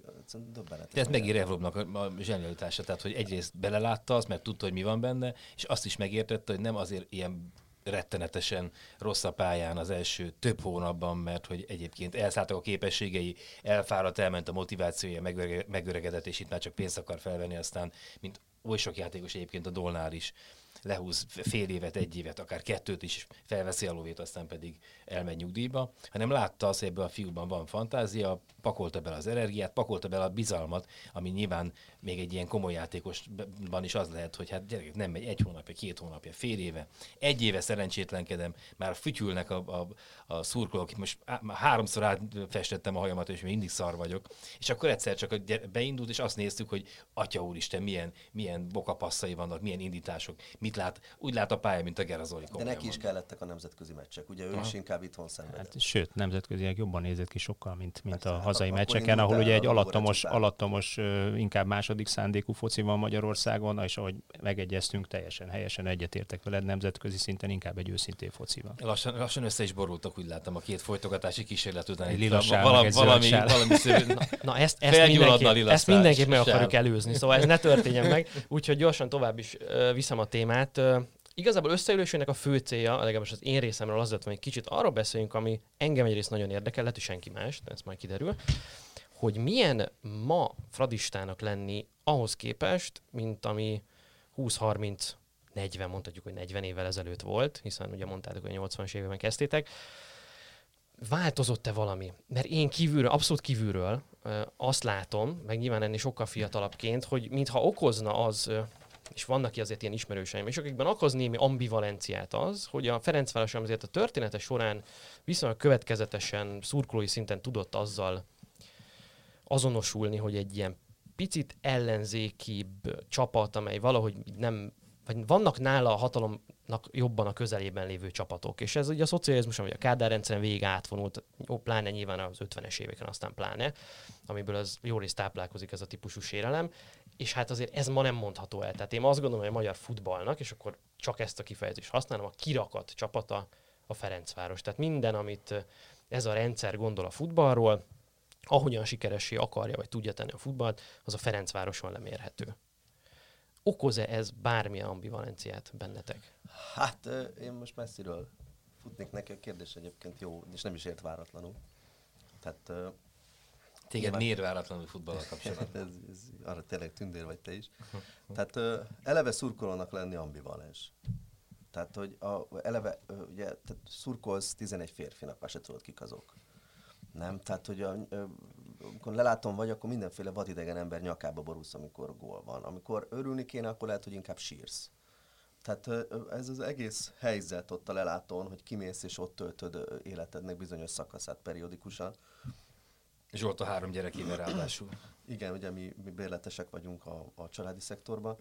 döbbenetes. De ez megint Revlovnak a, zsenialitása, tehát hogy egyrészt belelátta azt, mert tudta, hogy mi van benne, és azt is megértette, hogy nem azért ilyen rettenetesen rossz a pályán az első több hónapban, mert hogy egyébként elszálltak a képességei, elfáradt, elment a motivációja, megöregedett, és itt már csak pénzt akar felvenni, aztán, mint oly sok játékos egyébként a Dolnál is lehúz fél évet, egy évet, akár kettőt is felveszi a lóvét, aztán pedig elmegy nyugdíjba, hanem látta azt, hogy ebben a fiúban van fantázia, pakolta bele az energiát, pakolta bele a bizalmat, ami nyilván még egy ilyen komoly játékosban is az lehet, hogy hát gyerekek, nem megy egy hónapja, két hónapja, fél éve, egy éve szerencsétlenkedem, már fütyülnek a, a, a szurkolók, most á, már háromszor átfestettem a hajamat, és még mindig szar vagyok, és akkor egyszer csak beindult, és azt néztük, hogy atya úristen, milyen, milyen bokapasszai vannak, milyen indítások, mit lát, úgy lát a pálya, mint a Gerazoli. De neki is kellettek a nemzetközi meccsek, ugye ő Aha. is inkább itthon szenvedett. Hát, sőt, nemzetköziek jobban nézett ki sokkal, mint, mint a hazai hát, meccseken, ahol ugye egy alattomos, alattomos, inkább második szándékú foci van Magyarországon, és ahogy megegyeztünk, teljesen helyesen egyetértek veled, nemzetközi szinten inkább egy őszintén foci van. Lassan, lassan össze is borultak, úgy láttam a két folytogatási kísérlet után. Egy lila sár, valami, egy valami, valami szörű, na, na, ezt, ezt, mindenképp, ezt mindenképp meg akarjuk előzni, szóval ez ne történjen meg. Úgyhogy gyorsan tovább is viszem a témát. Igazából összeülésének a fő célja, legalábbis az én részemről az lett, hogy egy kicsit arról beszéljünk, ami engem egyrészt nagyon érdekel, lehet, hogy senki más, de ez majd kiderül, hogy milyen ma fradistának lenni ahhoz képest, mint ami 20-30 40, mondhatjuk, hogy 40 évvel ezelőtt volt, hiszen ugye mondtátok, hogy 80-as években kezdtétek. Változott-e valami? Mert én kívülről, abszolút kívülről azt látom, meg nyilván ennél sokkal fiatalabbként, hogy mintha okozna az és vannak azért ilyen ismerőseim, és akikben okoz némi ambivalenciát az, hogy a Ferencváros azért a története során viszonylag következetesen szurkolói szinten tudott azzal azonosulni, hogy egy ilyen picit ellenzékibb csapat, amely valahogy nem, vagy vannak nála a hatalomnak jobban a közelében lévő csapatok. És ez ugye a szocializmus, vagy a Kádár rendszeren végig átvonult, jó, pláne nyilván az 50-es éveken, aztán pláne, amiből az jó részt táplálkozik ez a típusú sérelem és hát azért ez ma nem mondható el. Tehát én azt gondolom, hogy a magyar futballnak, és akkor csak ezt a kifejezést használom, a kirakat csapata a Ferencváros. Tehát minden, amit ez a rendszer gondol a futballról, ahogyan sikeressé akarja, vagy tudja tenni a futballt, az a Ferencvároson lemérhető. Okoz-e ez bármilyen ambivalenciát bennetek? Hát én most messziről futnék neki, a kérdés egyébként jó, és nem is ért váratlanul. Tehát Téged miért váratlanul futballal kapcsolatban? ez, ez, arra tényleg tündér vagy te is. Tehát ö, eleve szurkolónak lenni ambivalens. Tehát, hogy a, eleve, ö, ugye, tehát szurkolsz 11 férfinak, már se tudod kik azok. Nem? Tehát, hogy a, ö, amikor lelátom vagy, akkor mindenféle vadidegen ember nyakába borulsz, amikor gól van. Amikor örülni kéne, akkor lehet, hogy inkább sírsz. Tehát ez az egész helyzet ott a lelátón, hogy kimész és ott töltöd életednek bizonyos szakaszát periódikusan, Zsolt a három gyerekével ráadásul. Igen, ugye mi, mi bérletesek vagyunk a, a családi szektorban.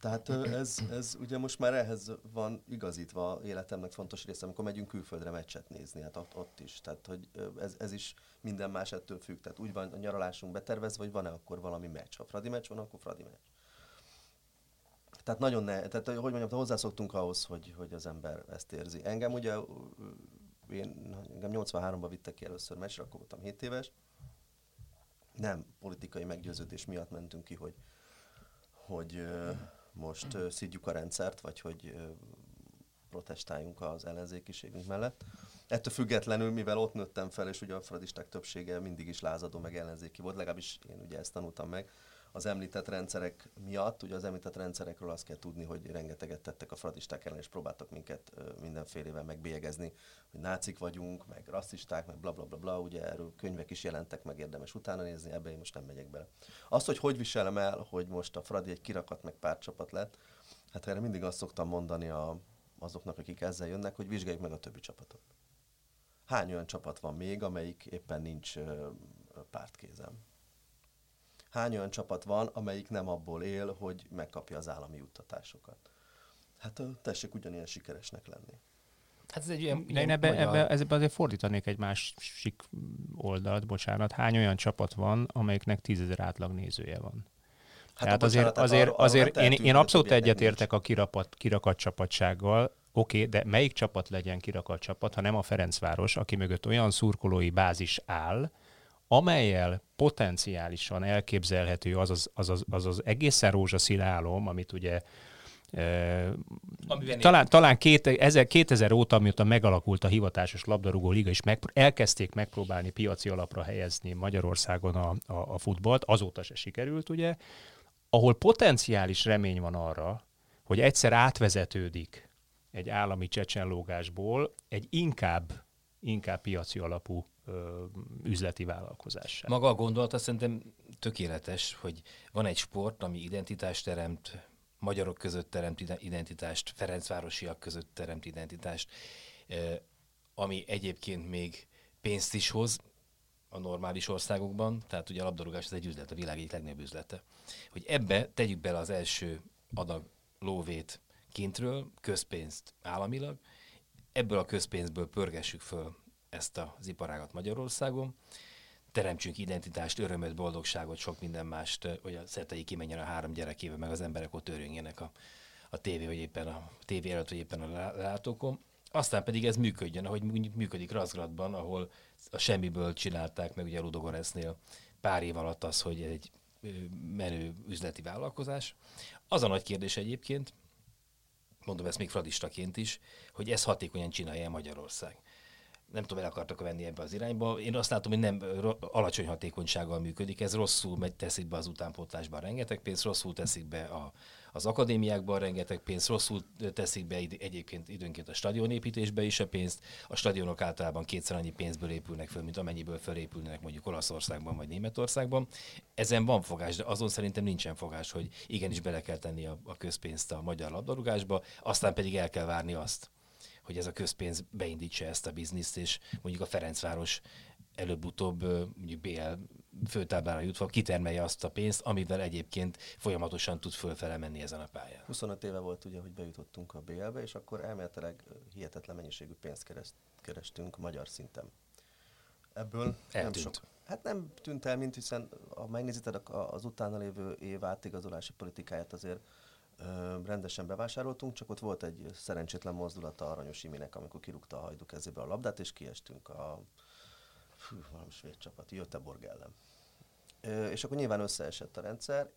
Tehát ez, ez ugye most már ehhez van igazítva életemnek fontos része, amikor megyünk külföldre meccset nézni, hát ott, ott is. Tehát, hogy ez, ez is minden más ettől függ. Tehát úgy van a nyaralásunk betervezve, vagy van-e akkor valami meccs. Ha Fradi meccs van, akkor Fradi meccs. Tehát nagyon ne, tehát hogy mondjam, hozzászoktunk ahhoz, hogy, hogy az ember ezt érzi. Engem ugye, én, engem 83-ban vittek ki először meccsre, akkor voltam 7 éves, nem politikai meggyőződés miatt mentünk ki, hogy, hogy most szidjuk a rendszert, vagy hogy protestáljunk az ellenzékiségünk mellett. Ettől függetlenül, mivel ott nőttem fel, és ugye a fradisták többsége mindig is lázadó, meg ellenzéki volt, legalábbis én ugye ezt tanultam meg, az említett rendszerek miatt, ugye az említett rendszerekről azt kell tudni, hogy rengeteget tettek a fradisták ellen, és próbáltak minket mindenfélevel megbélyegezni, hogy nácik vagyunk, meg rasszisták, meg bla bla bla, bla ugye erről könyvek is jelentek, meg érdemes utána nézni, ebbe én most nem megyek bele. Azt, hogy hogy viselem el, hogy most a Fradi egy kirakat, meg párcsapat lett, hát erre mindig azt szoktam mondani a, azoknak, akik ezzel jönnek, hogy vizsgáljuk meg a többi csapatot. Hány olyan csapat van még, amelyik éppen nincs pártkézem? Hány olyan csapat van, amelyik nem abból él, hogy megkapja az állami juttatásokat. Hát tessék ugyanilyen sikeresnek lenni. Hát ez egy ilyen, ilyen én ebbe, ebbe, ebbe azért fordítanék egy másik oldalt, bocsánat. Hány olyan csapat van, amelyiknek tízezer átlag nézője van? Hát Tehát azért, azért, arra, azért arra én, én abszolút egyetértek a kirapat, kirakat csapatsággal. Oké, okay, de melyik csapat legyen kirakat csapat, ha nem a Ferencváros, aki mögött olyan szurkolói bázis áll, amelyel potenciálisan elképzelhető az az, az, az, az, az egészen rózsaszín álom, amit ugye Amiben talán, talán két, 2000 óta, amióta megalakult a hivatásos labdarúgó liga, és meg, elkezdték megpróbálni piaci alapra helyezni Magyarországon a, a, a futballt, azóta se sikerült, ugye, ahol potenciális remény van arra, hogy egyszer átvezetődik egy állami csecsenlógásból egy inkább, inkább piaci alapú üzleti vállalkozássá. Maga a gondolata szerintem tökéletes, hogy van egy sport, ami identitást teremt, magyarok között teremt identitást, Ferencvárosiak között teremt identitást, ami egyébként még pénzt is hoz a normális országokban, tehát ugye a labdarúgás az egy üzlet, a világ egyik legnagyobb üzlete. Hogy ebbe tegyük bele az első adag lóvét kintről, közpénzt államilag, ebből a közpénzből pörgessük föl ezt az iparágat Magyarországon, teremtsünk identitást, örömöt, boldogságot, sok minden mást, hogy a Szetei kimenjen a három gyerekével, meg az emberek ott örüljenek a, a tévé, vagy éppen a tévé előtt, vagy éppen a látókon. Aztán pedig ez működjön, ahogy működik Razgradban, ahol a semmiből csinálták meg ugye Ludogoresznél pár év alatt az, hogy egy menő üzleti vállalkozás. Az a nagy kérdés egyébként, mondom ezt még fradistaként is, hogy ez hatékonyan csinálja Magyarország nem tudom, el akartak venni ebbe az irányba. Én azt látom, hogy nem alacsony hatékonysággal működik, ez rosszul megy, teszik be az utánpótlásban rengeteg pénzt, rosszul teszik be a, az akadémiákban rengeteg pénzt, rosszul teszik be id- egyébként időnként a stadionépítésbe is a pénzt. A stadionok általában kétszer annyi pénzből épülnek föl, mint amennyiből felépülnek mondjuk Olaszországban vagy Németországban. Ezen van fogás, de azon szerintem nincsen fogás, hogy igenis bele kell tenni a, a közpénzt a magyar labdarúgásba, aztán pedig el kell várni azt, hogy ez a közpénz beindítsa ezt a bizniszt, és mondjuk a Ferencváros előbb-utóbb mondjuk BL főtáblára jutva kitermelje azt a pénzt, amivel egyébként folyamatosan tud fölfele menni ezen a pályán. 25 éve volt ugye, hogy bejutottunk a BL-be, és akkor elméletileg hihetetlen mennyiségű pénzt keres, kerestünk magyar szinten. Ebből Eltűnt. nem sok. Hát nem tűnt el, mint hiszen ha megnézitek az utána lévő év átigazolási politikáját azért rendesen bevásároltunk, csak ott volt egy szerencsétlen mozdulata Aranyos Iminek, amikor kirúgta a hajdu kezébe a labdát, és kiestünk a fű, valami svéd csapat, Göteborg ellen. És akkor nyilván összeesett a rendszer,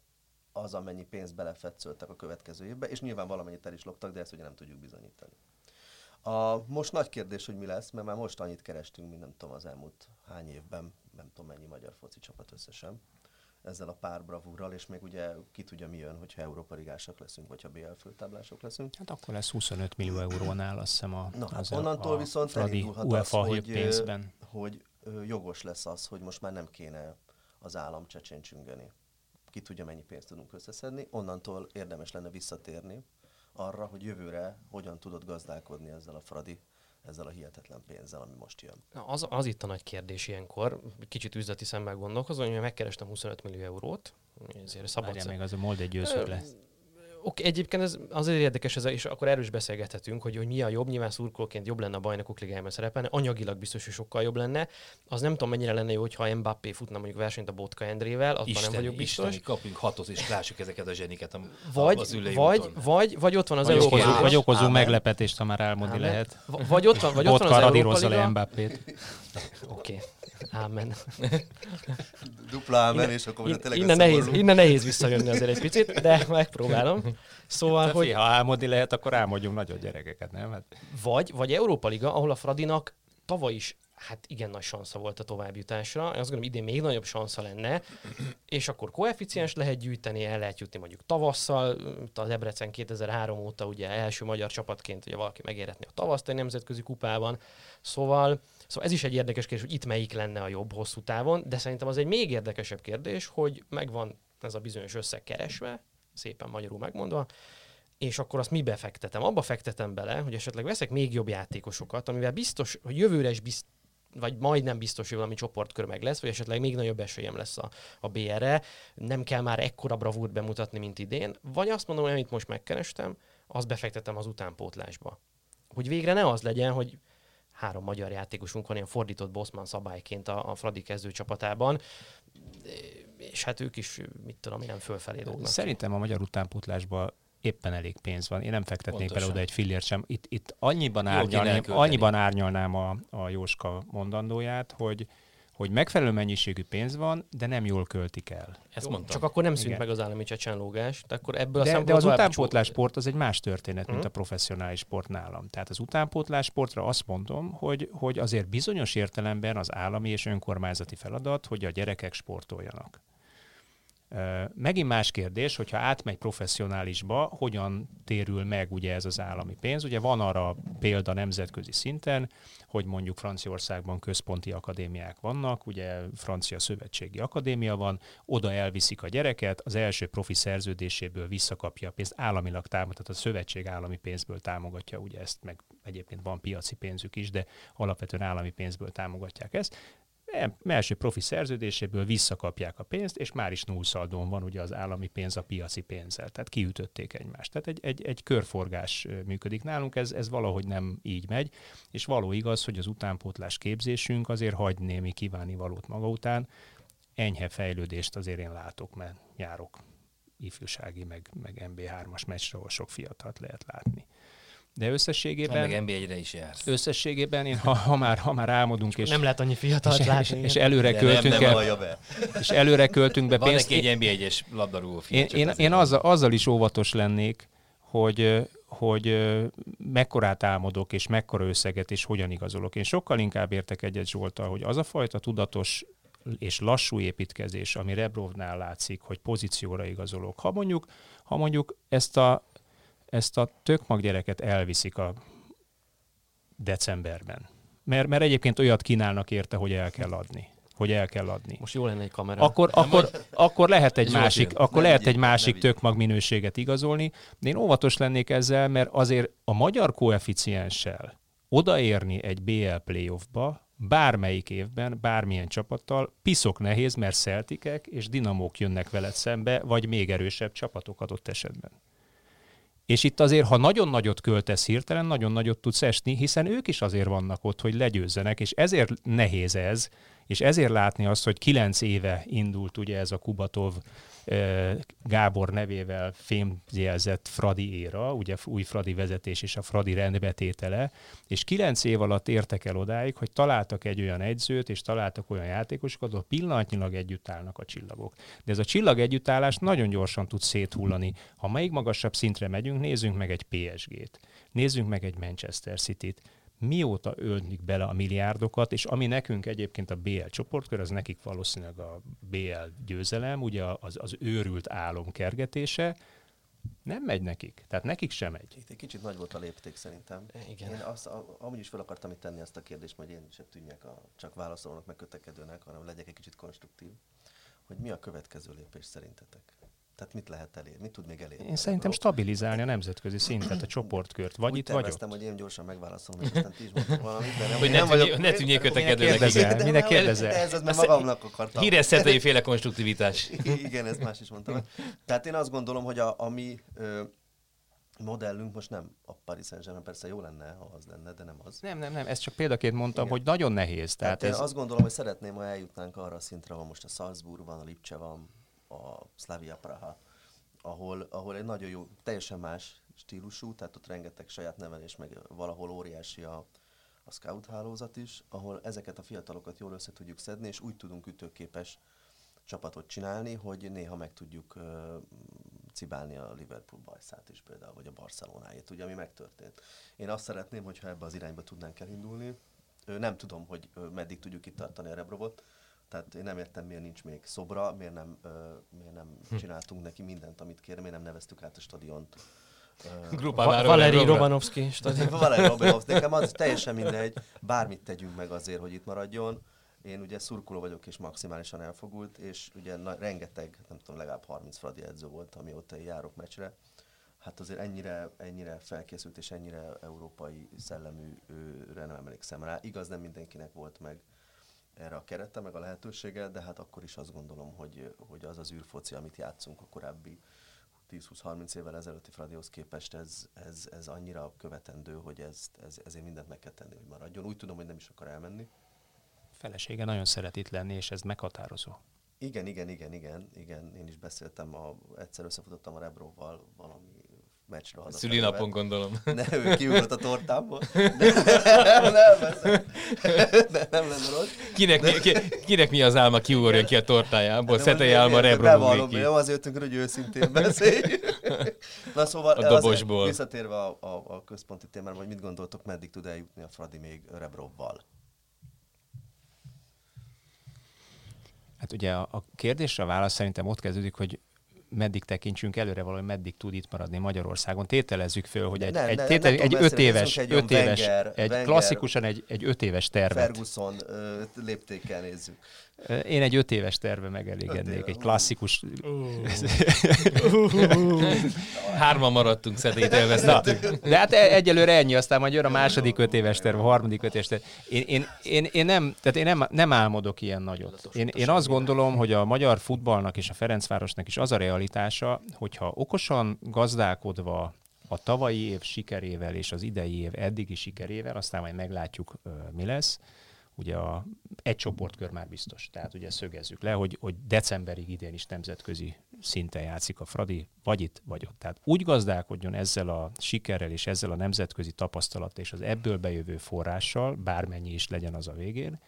az, amennyi pénzt belefetszöltek a következő évbe, és nyilván valamennyit el is loptak, de ezt ugye nem tudjuk bizonyítani. A, most nagy kérdés, hogy mi lesz, mert már most annyit kerestünk, mint nem tudom az elmúlt hány évben, nem tudom mennyi magyar foci csapat összesen ezzel a pár bravúrral, és még ugye ki tudja mi jön, hogyha Európa Ligásak leszünk, vagy ha BL főtáblások leszünk. Hát akkor lesz 25 millió eurónál, azt hiszem a, Na, hát onnantól a viszont Fradi UEFA az, hogy, pénzben. hogy jogos lesz az, hogy most már nem kéne az állam csecséncsüngeni. Ki tudja, mennyi pénzt tudunk összeszedni. Onnantól érdemes lenne visszatérni arra, hogy jövőre hogyan tudod gazdálkodni ezzel a Fradi ezzel a hihetetlen pénzzel, ami most jön. Na, az, az itt a nagy kérdés ilyenkor, kicsit üzleti szemmel gondolkozom, hogy megkerestem 25 millió eurót, ezért szabad Várjál még az a Molde győző lesz oké, egyébként ez azért érdekes, ez, és akkor erős beszélgethetünk, hogy, hogy mi a jobb, nyilván szurkolóként jobb lenne a bajnokok ligájában szerepelni, anyagilag biztos, hogy sokkal jobb lenne. Az nem tudom, mennyire lenne jó, hogyha Mbappé futna mondjuk versenyt a Botka Endrével, abban Isten, nem vagyok biztos. Isteni, kapjunk hatot, és lássuk ezeket a zseniket a, vagy, az vagy, úton. vagy, vagy, ott van az vagy Európai Liga. Vagy okozunk meglepetést, ha már elmondni lehet. Vagy ott van, vagy ott van az Európai Liga. Mbappét. Oké. Ámen. Dupla ámen, és akkor in, tényleg innen nehéz, innen nehéz visszajönni azért egy picit, de megpróbálom. Szóval, hogy... Ha álmodni lehet, akkor álmodjunk nagyon gyerekeket, nem? Hát... Vagy, vagy Európa Liga, ahol a Fradinak tavaly is hát igen nagy sansza volt a továbbjutásra. Én azt gondolom, idén még nagyobb sansza lenne, és akkor koeficiens lehet gyűjteni, el lehet jutni mondjuk tavasszal. A Debrecen 2003 óta ugye első magyar csapatként ugye valaki megérhetni a tavaszt egy nemzetközi kupában. Szóval, szóval ez is egy érdekes kérdés, hogy itt melyik lenne a jobb hosszú távon, de szerintem az egy még érdekesebb kérdés, hogy megvan ez a bizonyos összeg keresve, szépen magyarul megmondva, és akkor azt mi befektetem? Abba fektetem bele, hogy esetleg veszek még jobb játékosokat, amivel biztos, hogy jövőre is bizt, vagy majdnem biztos, hogy valami csoportkör meg lesz, vagy esetleg még nagyobb esélyem lesz a, a BR-re, nem kell már ekkora bravúrt bemutatni, mint idén, vagy azt mondom, hogy amit most megkerestem, azt befektetem az utánpótlásba. Hogy végre ne az legyen, hogy három magyar játékosunk van ilyen fordított Bosman szabályként a, a Fradi kezdő csapatában, és hát ők is, mit tudom, ilyen fölfelé dolgnak. Szerintem a magyar utánpótlásban éppen elég pénz van. Én nem fektetnék Pontosan. bele oda egy fillért sem. Itt, itt annyiban, elkölteni. annyiban árnyalnám a, a Jóska mondandóját, hogy, hogy megfelelő mennyiségű pénz van, de nem jól költik el. Ezt mondtam. Csak akkor nem szűnt Igen. meg az állami csecsenlógás, de akkor ebből a De, de szempontból az utánpótlás csó- sport az egy más történet, mint Mhm. a professzionális sport nálam. Tehát az utánpótlás sportra azt mondom, hogy, hogy azért bizonyos értelemben az állami és önkormányzati feladat, hogy a gyerekek sportoljanak. Megint más kérdés, hogyha átmegy professzionálisba, hogyan térül meg ugye ez az állami pénz. Ugye van arra példa nemzetközi szinten, hogy mondjuk Franciaországban központi akadémiák vannak, ugye francia szövetségi akadémia van, oda elviszik a gyereket, az első profi szerződéséből visszakapja a pénzt, államilag támogat, tehát a szövetség állami pénzből támogatja ugye ezt, meg egyébként van piaci pénzük is, de alapvetően állami pénzből támogatják ezt. Első profi szerződéséből visszakapják a pénzt, és már is nullszaldón van ugye az állami pénz a piaci pénzzel. Tehát kiütötték egymást. Tehát egy, egy, egy körforgás működik nálunk, ez, ez valahogy nem így megy, és való igaz, hogy az utánpótlás képzésünk azért hagy némi kívánivalót maga után. Enyhe fejlődést azért én látok, mert járok ifjúsági, meg, meg MB3-as meccsre, ahol sok fiatalt lehet látni. De összességében... meg NB1-re is jársz. Összességében, én, ha, ha, már, ha már álmodunk, és, Nem lehet annyi és, fiatalt és, látni. és előre De költünk nem el, vallja be. és előre költünk be Van pénzt. neki egy NB1-es labdarúgó fiú. Én, én, én van. azzal, azzal is óvatos lennék, hogy, hogy mekkorát álmodok, és mekkora összeget, és hogyan igazolok. Én sokkal inkább értek egyet Zsoltal, hogy az a fajta tudatos és lassú építkezés, ami Rebrovnál látszik, hogy pozícióra igazolok. Ha mondjuk, ha mondjuk ezt a, ezt a tökmag gyereket elviszik a decemberben, mert, mert egyébként olyat kínálnak érte, hogy el kell adni. Hogy el kell adni Most jó lenne egy kamera. akkor, akkor, akkor lehet egy másik, jön. akkor Ne lehet egy másik vigyék. tök mag minőséget igazolni, de én óvatos lennék ezzel, mert azért a magyar koeficienssel odaérni egy BL playoffba bármelyik évben, bármilyen csapattal, piszok nehéz, mert Celticek és Dinamók jönnek veled szembe, vagy még erősebb csapatok adott esetben. És itt azért, ha nagyon nagyot költesz hirtelen, nagyon nagyot tudsz esni, hiszen ők is azért vannak ott, hogy legyőzzenek, és ezért nehéz ez, és ezért látni azt, hogy kilenc éve indult ugye ez a Kubatov Gábor nevével fémjelzett Fradi éra, ugye új Fradi vezetés és a Fradi rendbetétele, és kilenc év alatt értek el odáig, hogy találtak egy olyan egyzőt, és találtak olyan játékosokat, ahol pillanatnyilag együtt állnak a csillagok. De ez a csillag együttállás nagyon gyorsan tud széthullani. Ha még magasabb szintre megyünk, nézzünk meg egy PSG-t, nézzünk meg egy Manchester City-t, mióta ölnik bele a milliárdokat, és ami nekünk egyébként a BL csoportkör, az nekik valószínűleg a BL győzelem, ugye az, az őrült álom kergetése, nem megy nekik. Tehát nekik sem megy. Itt egy kicsit nagy volt a lépték szerintem. Igen. Én azt, a, amúgy is fel akartam itt tenni azt a kérdést, hogy én se tűnjek a, csak válaszolónak, meg kötekedőnek, hanem legyek egy kicsit konstruktív. Hogy mi a következő lépés szerintetek? Tehát mit lehet elérni? Mit tud még elérni? Én szerintem stabilizálni a nemzetközi szintet, a csoportkört. Vagy Úgy itt, vagy ott. hogy én gyorsan megválaszolom, és aztán ti is valamit, de nem, Hogy én ne nem vagyok- ne tűnjél kötekedőnek. Minek kérdezel? de Ez az, mert magamnak akartam. Híres szetei féle konstruktivitás. Igen, ezt más is mondtam. Tehát én azt gondolom, hogy a, a mi ö, modellünk most nem a Paris Saint-Germain, persze jó lenne, ha az lenne, de nem az. Nem, nem, nem, ezt csak példaként mondtam, Igen. hogy nagyon nehéz. Tehát, Tehát én ez, azt gondolom, hogy szeretném, ha eljutnánk arra a szintre, ahol most a Salzburg van, a Lipcse van, a Slavia Praha, ahol, ahol egy nagyon jó, teljesen más stílusú, tehát ott rengeteg saját nevelés, meg valahol óriási a, a scout hálózat is, ahol ezeket a fiatalokat jól össze tudjuk szedni, és úgy tudunk ütőképes csapatot csinálni, hogy néha meg tudjuk uh, cibálni a Liverpool bajszát is például, vagy a Barcelonáét, ugye, ami megtörtént. Én azt szeretném, hogyha ebbe az irányba tudnánk elindulni. Nem tudom, hogy meddig tudjuk itt tartani a Rebrovot, tehát én nem értem, miért nincs még szobra, miért nem, ö, miért nem csináltunk neki mindent, amit kér, miért nem neveztük át a stadiont. Ö, Grupa Va- Valeri Romanovski stadion. Valeri Robinovsz, nekem az teljesen mindegy, bármit tegyünk meg azért, hogy itt maradjon. Én ugye szurkoló vagyok és maximálisan elfogult, és ugye na, rengeteg, nem tudom, legalább 30 fradi edző volt, amióta én járok meccsre. Hát azért ennyire, ennyire felkészült és ennyire európai szelleműre nem emlékszem rá. Igaz, nem mindenkinek volt meg erre a kerete, meg a lehetősége, de hát akkor is azt gondolom, hogy, hogy az az űrfoci, amit játszunk a korábbi 10-20-30 évvel ezelőtti Fradihoz képest, ez, ez, ez annyira követendő, hogy ez, ez, ezért mindent meg kell tenni, hogy maradjon. Úgy tudom, hogy nem is akar elmenni. felesége nagyon szeret itt lenni, és ez meghatározó. Igen, igen, igen, igen, igen. Én is beszéltem, a, egyszer összefutottam a Rebróval valami meccsre haza. Szülinapon gondolom. Ne, ő kiugrott a tortából. De, nem, nem, nem, nem lenne rossz. Kinek, mi, ki, kinek mi az álma kiugorjon ki a tortájából? Szetei álma miért- rebro bevallom, ki. Nem azért jöttünk, hogy őszintén beszéljünk. Na szóval, A azért dobosból. visszatérve a, a, a központi témára, hogy mit gondoltok, meddig tud eljutni a Fradi még Rebrovval? Hát ugye a, a kérdésre a válasz szerintem ott kezdődik, hogy meddig tekintsünk előre valahogy, meddig tud itt maradni Magyarországon. Tételezzük föl, hogy egy, Ne, egy, ne, tétel, nem egy öt éves, egy öt éves, Wenger- egy Wenger- klasszikusan egy, egy öt éves tervet. Ferguson ö, léptékkel nézzük. Én egy öt éves terve megelégednék, egy klasszikus... Hárman maradtunk, Szetét elvesztettük. De hát e- egyelőre ennyi, aztán majd jön a második öt éves terv, a harmadik öt éves terv. Én, én, én, én, nem, tehát én nem, nem álmodok ilyen nagyot. Én, én azt gondolom, hogy a magyar futballnak és a Ferencvárosnak is az a realitása, hogyha okosan gazdálkodva a tavalyi év sikerével és az idei év eddigi sikerével, aztán majd meglátjuk, mi lesz. Ugye a, egy csoportkör már biztos, tehát ugye szögezzük le, hogy, hogy decemberig idén is nemzetközi szinten játszik a Fradi, vagy itt, vagy ott. Tehát úgy gazdálkodjon ezzel a sikerrel és ezzel a nemzetközi tapasztalat és az ebből bejövő forrással, bármennyi is legyen az a végén,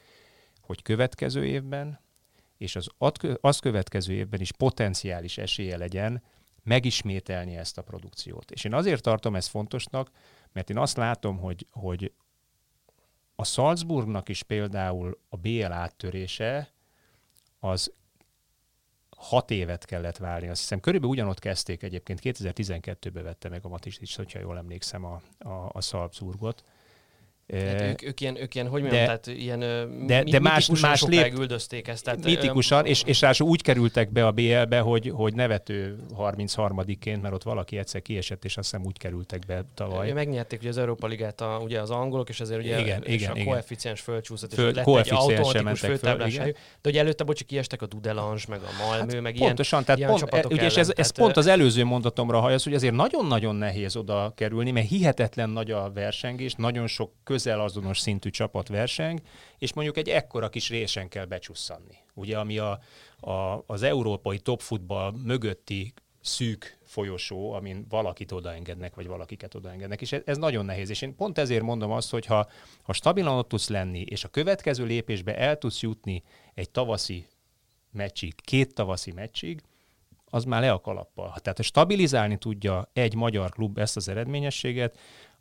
hogy következő évben és az azt következő évben is potenciális esélye legyen megismételni ezt a produkciót. És én azért tartom ezt fontosnak, mert én azt látom, hogy, hogy a Salzburgnak is például a BL áttörése az hat évet kellett várni. Azt hiszem, körülbelül ugyanott kezdték egyébként. 2012-ben vette meg a Matis is, hogyha jól emlékszem, a, a, a Salzburgot. Hát Eh, ők, ők, ilyen, ők ilyen, hogy de- mondjam, tehát ilyen de- mi- de más- más lép- üldözték ezt. Tehát, Mitikusan, és, és ráadásul úgy kerültek be a BL-be, hogy, hogy nevető 33-ként, mert ott valaki egyszer kiesett, és azt hiszem úgy kerültek be tavaly. Ugye megnyerték ugye az Európa Ligát a, ugye az angolok, és ezért ugye Igen, és igen, a igen. koeficiens fölcsúszott, és Föl- lett egy automatikus mentek föl, főtáblás igen. helyük. De ugye előtte, bocsi, kiestek a Dudelange, meg a Malmö, meg ilyen, Pontosan, tehát ilyen pont, csapatok ugye, és ellen. ez, ez Tehát, pont az előző mondatomra hajaz, hogy azért nagyon-nagyon nehéz oda kerülni, mert hihetetlen nagy a versengés, nagyon sok közel azonos szintű csapat verseng, és mondjuk egy ekkora kis résen kell becsusszanni. Ugye, ami a, a, az európai topfutball mögötti szűk folyosó, amin valakit odaengednek, vagy valakiket odaengednek, és ez, ez nagyon nehéz. És én pont ezért mondom azt, hogy ha, ha stabilan ott tudsz lenni, és a következő lépésbe el tudsz jutni egy tavaszi meccsig, két tavaszi meccsig, az már le a kalappal. Tehát, ha stabilizálni tudja egy magyar klub ezt az eredményességet,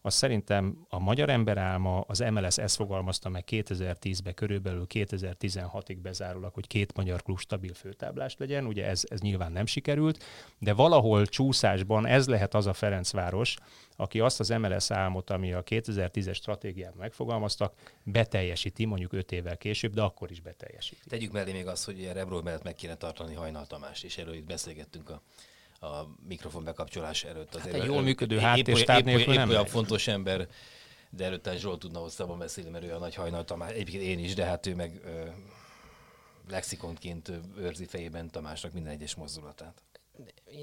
az szerintem a magyar ember álma, az MLS ezt fogalmazta meg 2010-ben, körülbelül 2016-ig bezárólag, hogy két magyar klub stabil főtáblás legyen. Ugye ez, ez nyilván nem sikerült, de valahol csúszásban ez lehet az a Ferencváros, aki azt az MLS álmot, ami a 2010-es stratégiában megfogalmaztak, beteljesíti mondjuk 5 évvel később, de akkor is beteljesíti. Tegyük mellé még azt, hogy Rebról mellett meg kéne tartani Hajnal Tamás, és erről itt beszélgettünk a, a mikrofon bekapcsolás előtt. Azért egy jól működő épp- nélkül épp nem olyan fontos ember, de előtte Zsolt tudna hosszabban beszélni, mert ő a nagy Hajnal Tamás. Egyébként én is, de hát ő meg ö, lexikonként őrzi fejében Tamásnak minden egyes mozdulatát.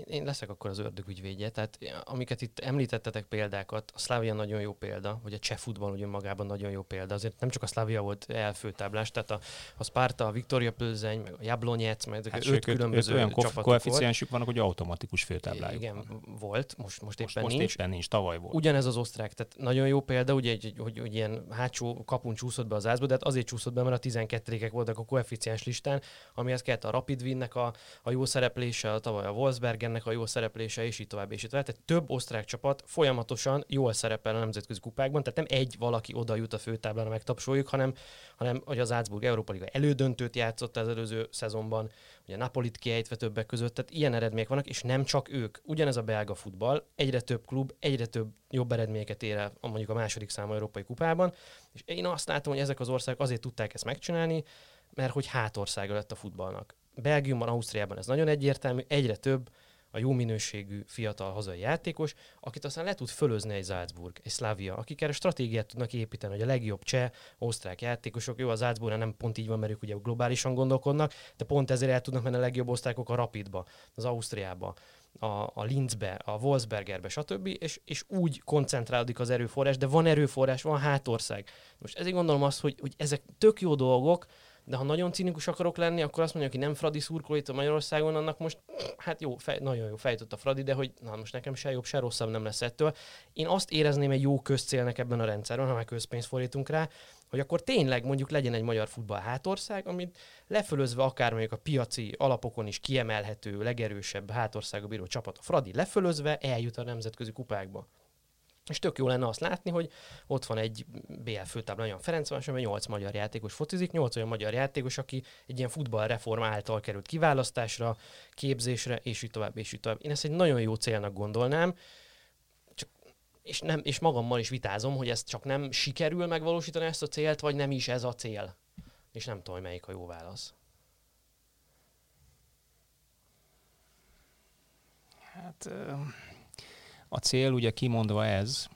Én, leszek akkor az ördög ügyvédje. Tehát amiket itt említettetek példákat, a Szlávia nagyon jó példa, hogy a cseh futball ugye magában nagyon jó példa. Azért nem csak a Szlávia volt elfőtáblás, tehát a, a Sparta, a Viktoria Plzeň, meg a Jablonec, meg ezek Hát öt különböző ők olyan csapatok koeficiensük vannak, hogy automatikus főtáblájuk Igen, volt, most, most éppen most nincs. éppen nincs, tavaly volt. Ugyanez az osztrák, tehát nagyon jó példa, ugye, egy, hogy, hogy ilyen hátsó kapun csúszott be az ázba, de hát azért csúszott be, mert a 12 voltak a koeficiens listán, amihez kellett a Rapid Winnek a, a jó szereplése, a tavaly a Wolfsbergennek a jó szereplése, és így tovább, és így tovább. Tehát több osztrák csapat folyamatosan jól szerepel a nemzetközi kupákban, tehát nem egy valaki oda jut a főtáblára, megtapsoljuk, hanem, hanem hogy az Salzburg Európa Liga elődöntőt játszott az előző szezonban, ugye Napolit kiejtve többek között, tehát ilyen eredmények vannak, és nem csak ők. Ugyanez a belga futball, egyre több klub, egyre több jobb eredményeket ér el mondjuk a második számú európai kupában, és én azt látom, hogy ezek az országok azért tudták ezt megcsinálni, mert hogy hátországa lett a futballnak. Belgiumban, Ausztriában ez nagyon egyértelmű, egyre több a jó minőségű fiatal hazai játékos, akit aztán le tud fölözni egy Salzburg, egy Slavia, akik erre stratégiát tudnak építeni, hogy a legjobb cseh, osztrák játékosok, jó, a Salzburg nem pont így van, mert ők ugye globálisan gondolkodnak, de pont ezért el tudnak menni a legjobb osztrákok a Rapidba, az Ausztriába, a, a Linzbe, a Wolfsbergerbe, stb. És, és úgy koncentrálódik az erőforrás, de van erőforrás, van hátország. Most ezért gondolom azt, hogy, hogy ezek tök jó dolgok, de ha nagyon cinikus akarok lenni, akkor azt mondja, aki nem Fradi szurkoló itt a Magyarországon, annak most, hát jó, fej, nagyon jó fejtött a Fradi, de hogy na most nekem se jobb, se rosszabb nem lesz ettől. Én azt érezném egy jó közcélnek ebben a rendszerben, ha már közpénzt fordítunk rá, hogy akkor tényleg mondjuk legyen egy magyar futball hátország, amit lefölözve akár mondjuk a piaci alapokon is kiemelhető, legerősebb hátországa bíró csapat a Fradi lefölözve eljut a nemzetközi kupákba. És tök jó lenne azt látni, hogy ott van egy BL főtábla, olyan Ferencváros, amely 8 magyar játékos focizik, 8 olyan magyar játékos, aki egy ilyen futballreform által került kiválasztásra, képzésre, és így tovább, és így tovább. Én ezt egy nagyon jó célnak gondolnám, csak, és, nem, és magammal is vitázom, hogy ezt csak nem sikerül megvalósítani ezt a célt, vagy nem is ez a cél. És nem tudom, melyik a jó válasz. Hát a cél ugye kimondva ez,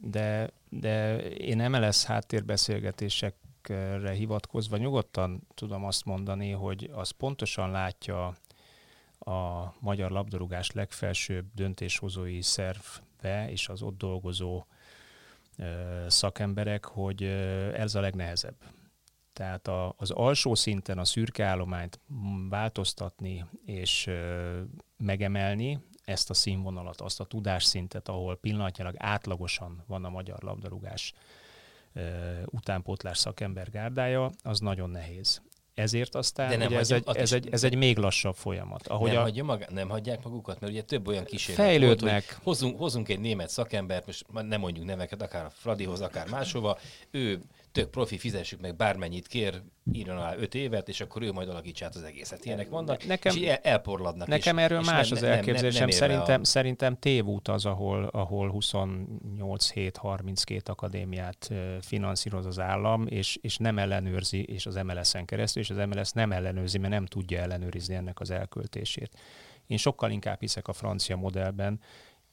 de, de én MLS háttérbeszélgetésekre hivatkozva nyugodtan tudom azt mondani, hogy az pontosan látja a magyar labdarúgás legfelsőbb döntéshozói szervbe és az ott dolgozó szakemberek, hogy ez a legnehezebb. Tehát a, az alsó szinten a szürke állományt változtatni és megemelni, ezt a színvonalat, azt a tudásszintet, ahol pillanatnyilag átlagosan van a magyar labdarúgás utánpótlás szakember gárdája, az nagyon nehéz. Ezért aztán De nem ugye ez, egy, ez, egy, ez egy még lassabb folyamat. Ahogy nem, a, hagyja maga, nem hagyják magukat, mert ugye több olyan kísérlet Fejlődnek. volt, hogy hozunk, hozunk egy német szakembert, most nem mondjuk neveket, akár a Fradihoz, akár máshova, ő tök profi, fizessük meg bármennyit kér, írjon alá öt évet, és akkor ő majd alakítsa át az egészet. Ilyenek vannak, Nekem- és el, elporladnak. Nekem és, erről és más nem- az nem- nem- elképzelésem. nem érve szerintem, A, szerintem tévút az, ahol, ahol 28 hét 32 akadémiát finanszíroz az állam, és, és nem ellenőrzi, és az MLS-en keresztül, és az MLS nem ellenőrzi, mert nem tudja ellenőrizni ennek az elköltését. Én sokkal inkább hiszek a francia modellben,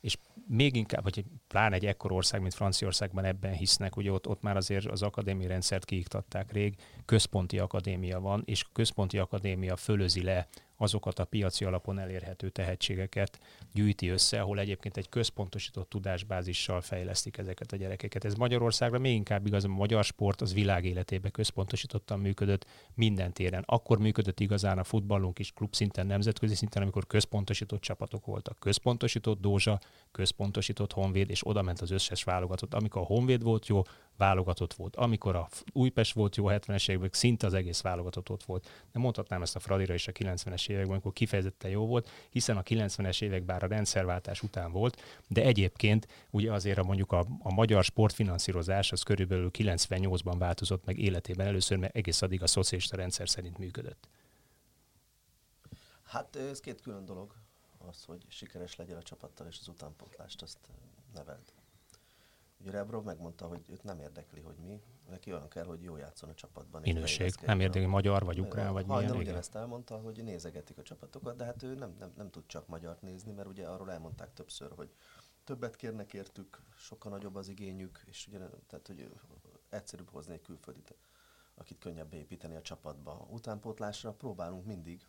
és még inkább, hogy pláne egy ekkor ország, mint Franciaországban ebben hisznek, ugye ott, ott már azért az akadémiai rendszert kiiktatták rég, központi akadémia van, és a központi akadémia fölözi le azokat a piaci alapon elérhető tehetségeket, gyűjti össze, ahol egyébként egy központosított tudásbázissal fejlesztik ezeket a gyerekeket. Ez Magyarországra még inkább igaz, a magyar sport az világ életében központosítottan működött minden téren. Akkor működött igazán a futballunk is klubszinten, nemzetközi szinten, amikor központosított csapatok voltak. Központosított Dózsa, központosított Honvéd, és oda ment az összes válogatott. Amikor a Honvéd volt jó, válogatott volt. Amikor a Újpest volt jó a 70-es években, szinte az egész válogatott ott volt. De mondhatnám ezt a Fradira is a 90-es években, amikor kifejezetten jó volt, hiszen a 90-es évek bár a rendszerváltás után volt, de egyébként ugye azért a mondjuk a, a magyar sportfinanszírozás az körülbelül 98-ban változott meg életében először, mert egész addig a szocialista rendszer szerint működött. Hát ez két külön dolog, az, hogy sikeres legyen a csapattal, és az utánpótlást azt neveld. Ugye Rebrov megmondta, hogy őt nem érdekli, hogy mi, neki olyan kell, hogy jó játszon a csapatban. Minőség. Nem érdekli magyar, vagy ukrán, vagy milyen. Hajnal ugyanezt elmondta, hogy nézegetik a csapatokat, de hát ő nem, nem, nem tud csak magyart nézni, mert ugye arról elmondták többször, hogy többet kérnek értük, sokkal nagyobb az igényük, és ugye, tehát, hogy egyszerűbb hozni egy külföldit, akit könnyebb beépíteni a csapatba. Utánpótlásra próbálunk mindig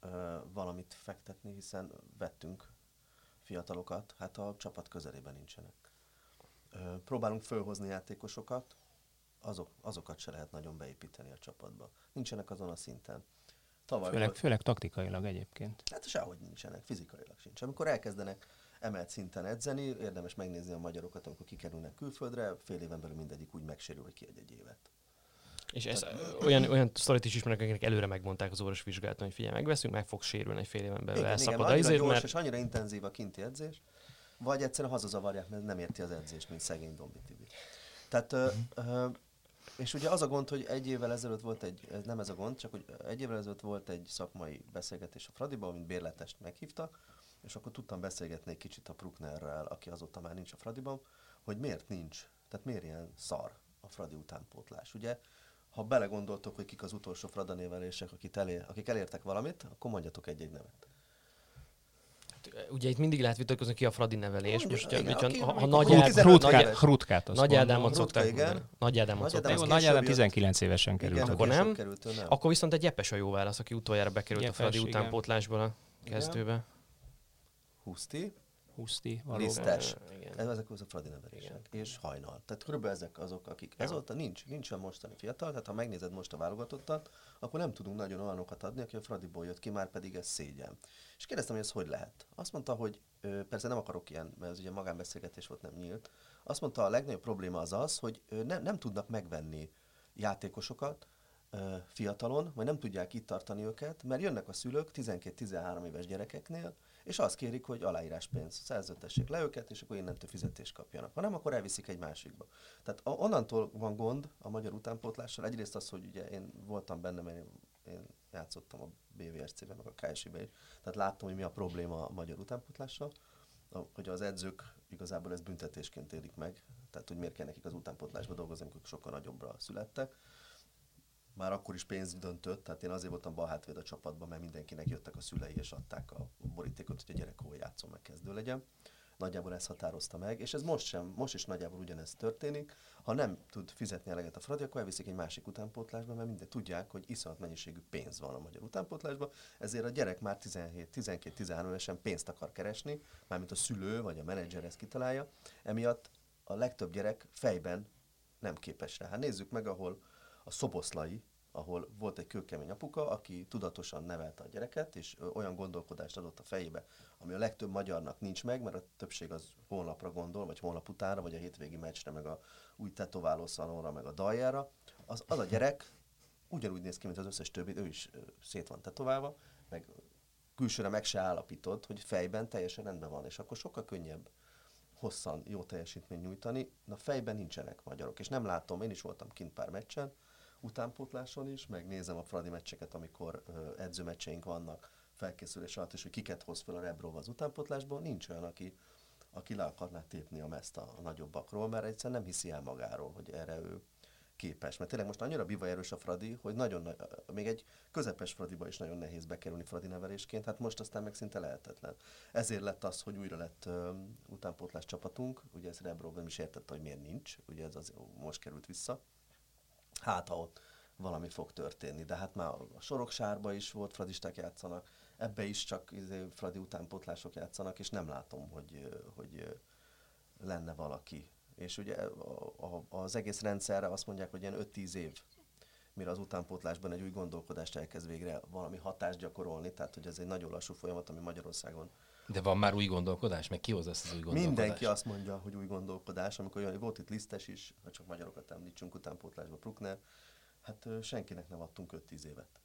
ö, valamit fektetni, hiszen vettünk fiatalokat, hát a csapat közelében nincsenek. Próbálunk fölhozni játékosokat, azok, azokat se lehet nagyon beépíteni a csapatba. Nincsenek azon a szinten. Tavaly Főleg, volt- főleg taktikailag egyébként. Hát sehogy nincsenek, fizikailag sincs. Amikor elkezdenek emelt szinten edzeni, érdemes megnézni a magyarokat, amikor kikerülnek külföldre, fél éven belül mindegyik úgy megsérül, hogy kiadj egy évet. És ez, olyan, olyan sztorit is ismerek, akiknek előre megmondták az orvos vizsgálaton, hogy figyelj, megveszünk, meg fog sérülni egy fél éven belül, Igen, igen, elszakad mert a annyira izét, gyors mert és annyira intenzív a kinti edzés, vagy egyszerűen hazazavarják, mert nem érti az edzést, mint szegény Dombi Tibi. Tehát, ö, ö, és ugye az a gond, hogy egy évvel ezelőtt volt egy, ez nem ez a gond, csak hogy egy évvel ezelőtt volt egy szakmai beszélgetés a Fradiban, amit bérletest meghívtak, és akkor tudtam beszélgetni egy kicsit a Pruknerrel, aki azóta már nincs a Fradiban, hogy miért nincs, tehát miért ilyen szar a Fradi utánpótlás. Ugye, ha belegondoltok, hogy kik az utolsó fradanévelések, akik, elér, akik elértek valamit, akkor mondjatok egy-egy nevet. Ugye itt mindig lehet vitatkozni ki a Fradi nevelés. Mondja, Most, igen, hogyha, aki- ha, ha Nagy, Ádám, 15 Nagy, éves. Hrutkát, Hrutkát azt Nagy. Ádámot szokták igen. Nagy Ádámot szokták Jó, Nagy Ádám később jött. 19 évesen került. Igen, a akkor nem? Került, nem. Akkor viszont egy Jepes a jó válasz, aki utoljára bekerült Jepes, a Fradi utánpótlásból a kezdőbe. Huszti, Huszti, valóban. Lisztes. Igen. Ez, ezek az a Fradi nevelések. És hajnal. Tehát körülbelül ezek azok, akik... Ja. Azóta nincs, nincsen mostani fiatal, tehát ha megnézed most a válogatottat, akkor nem tudunk nagyon olyanokat adni, aki a Fradiból jött ki, már pedig ez szégyen. És kérdeztem, hogy ez hogy lehet. Azt mondta, hogy ö, persze nem akarok ilyen, mert ez ugye magánbeszélgetés volt, nem nyílt. Azt mondta, a legnagyobb probléma az az, hogy ö, ne, nem tudnak megvenni játékosokat, ö, fiatalon, vagy nem tudják itt tartani őket, mert jönnek a szülők 12-13 éves gyerekeknél, és azt kérik, hogy aláíráspénz, szerződtessék le őket, és akkor innentől fizetést kapjanak. Ha nem, akkor elviszik egy másikba. Tehát a- onnantól van gond a magyar utánpótlással. Egyrészt az, hogy ugye én voltam benne, mert én, én játszottam a BVSC-ben, meg a KSI-ben is. Tehát láttam, hogy mi a probléma a magyar utánpótlással. Hogy az edzők igazából ezt büntetésként élik meg. Tehát, hogy miért kell nekik az utánpótlásba dolgozni, amikor sokkal nagyobbra születtek már akkor is pénz döntött, tehát én azért voltam bal a csapatban, mert mindenkinek jöttek a szülei és adták a borítékot, hogy a gyerek hol játszom, meg kezdő legyen. Nagyjából ezt határozta meg, és ez most sem, most is nagyjából ugyanez történik. Ha nem tud fizetni eleget a Fradi, akkor elviszik egy másik utánpótlásba, mert minden tudják, hogy iszonyat mennyiségű pénz van a magyar utánpótlásban, ezért a gyerek már 17, 12, 13 évesen pénzt akar keresni, mármint a szülő vagy a menedzser ezt kitalálja, emiatt a legtöbb gyerek fejben nem képes rá. Hát nézzük meg, ahol a szoboszlai, ahol volt egy kőkemény apuka, aki tudatosan nevelte a gyereket, és olyan gondolkodást adott a fejébe, ami a legtöbb magyarnak nincs meg, mert a többség az holnapra gondol, vagy holnap utánra, vagy a hétvégi meccsre, meg a új tetováló szalonra, meg a daljára. Az, az a gyerek ugyanúgy néz ki, mint az összes többi, ő is szét van tetoválva, meg külsőre meg se állapítod, hogy fejben teljesen rendben van, és akkor sokkal könnyebb hosszan jó teljesítményt nyújtani. Na fejben nincsenek magyarok, és nem látom, én is voltam kint pár meccsen, utánpótláson is, meg nézem a Fradi meccseket, amikor edzőmeccseink vannak felkészülés alatt, és hogy kiket hoz fel a Rebrov az utánpótlásból, nincs olyan, aki, aki le akarná tépni a meszt a, a nagyobbakról, mert egyszerűen nem hiszi el magáról, hogy erre ő képes. Mert tényleg most annyira bivaj erős a Fradi, hogy nagyon, nagy- még egy közepes Fradiba is nagyon nehéz bekerülni Fradi nevelésként, hát most aztán meg szinte lehetetlen. Ezért lett az, hogy újra lett ö, utánpótlás csapatunk, ugye ez Rebrov nem is értette, hogy miért nincs, ugye ez az most került vissza. Hát, ha ott valami fog történni, de hát már a Soroksárba is volt fradisták játszanak, ebbe is csak izé, fradi utánpótlások játszanak, és nem látom, hogy, hogy lenne valaki. És ugye a, a, az egész rendszerre azt mondják, hogy ilyen 5-10 év, mire az utánpótlásban egy új gondolkodást elkezd végre valami hatást gyakorolni, tehát hogy ez egy nagyon lassú folyamat, ami Magyarországon De van már új gondolkodás? Meg ki hozza ezt az új gondolkodást? Mindenki azt mondja, hogy új gondolkodás, amikor olyan, volt itt lisztes is, ha csak magyarokat említsünk utánpótlásba, Bruckner, hát senkinek nem adtunk 5-10 évet.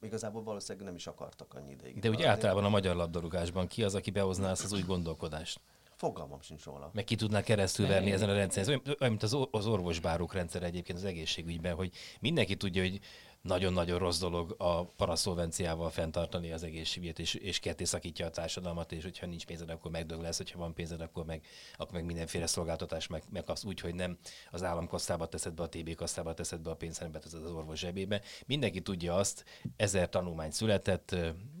Igazából valószínűleg nem is akartak annyi ideig. De úgy általában a magyar labdarúgásban ki az, aki behozná ezt az új gondolkodást? Fogalmam sincs róla. Meg ki tudná keresztülverni ezen a rendszeren. Ez olyan, mint az, az orvosbárok rendszer egyébként az egészségügyben, hogy mindenki tudja, hogy nagyon-nagyon rossz dolog a paraszolvenciával fenntartani az egészségügyet, és, és ketté szakítja a társadalmat, és hogyha nincs pénzed, akkor megdög lesz, hogyha van pénzed, akkor meg, akkor meg mindenféle szolgáltatás meg, meg az úgy, hogy nem az államkasszába teszed be, a TB kasszába teszed be a pénzt, hanem beteszed az orvos zsebébe. Mindenki tudja azt, ezer tanulmány született,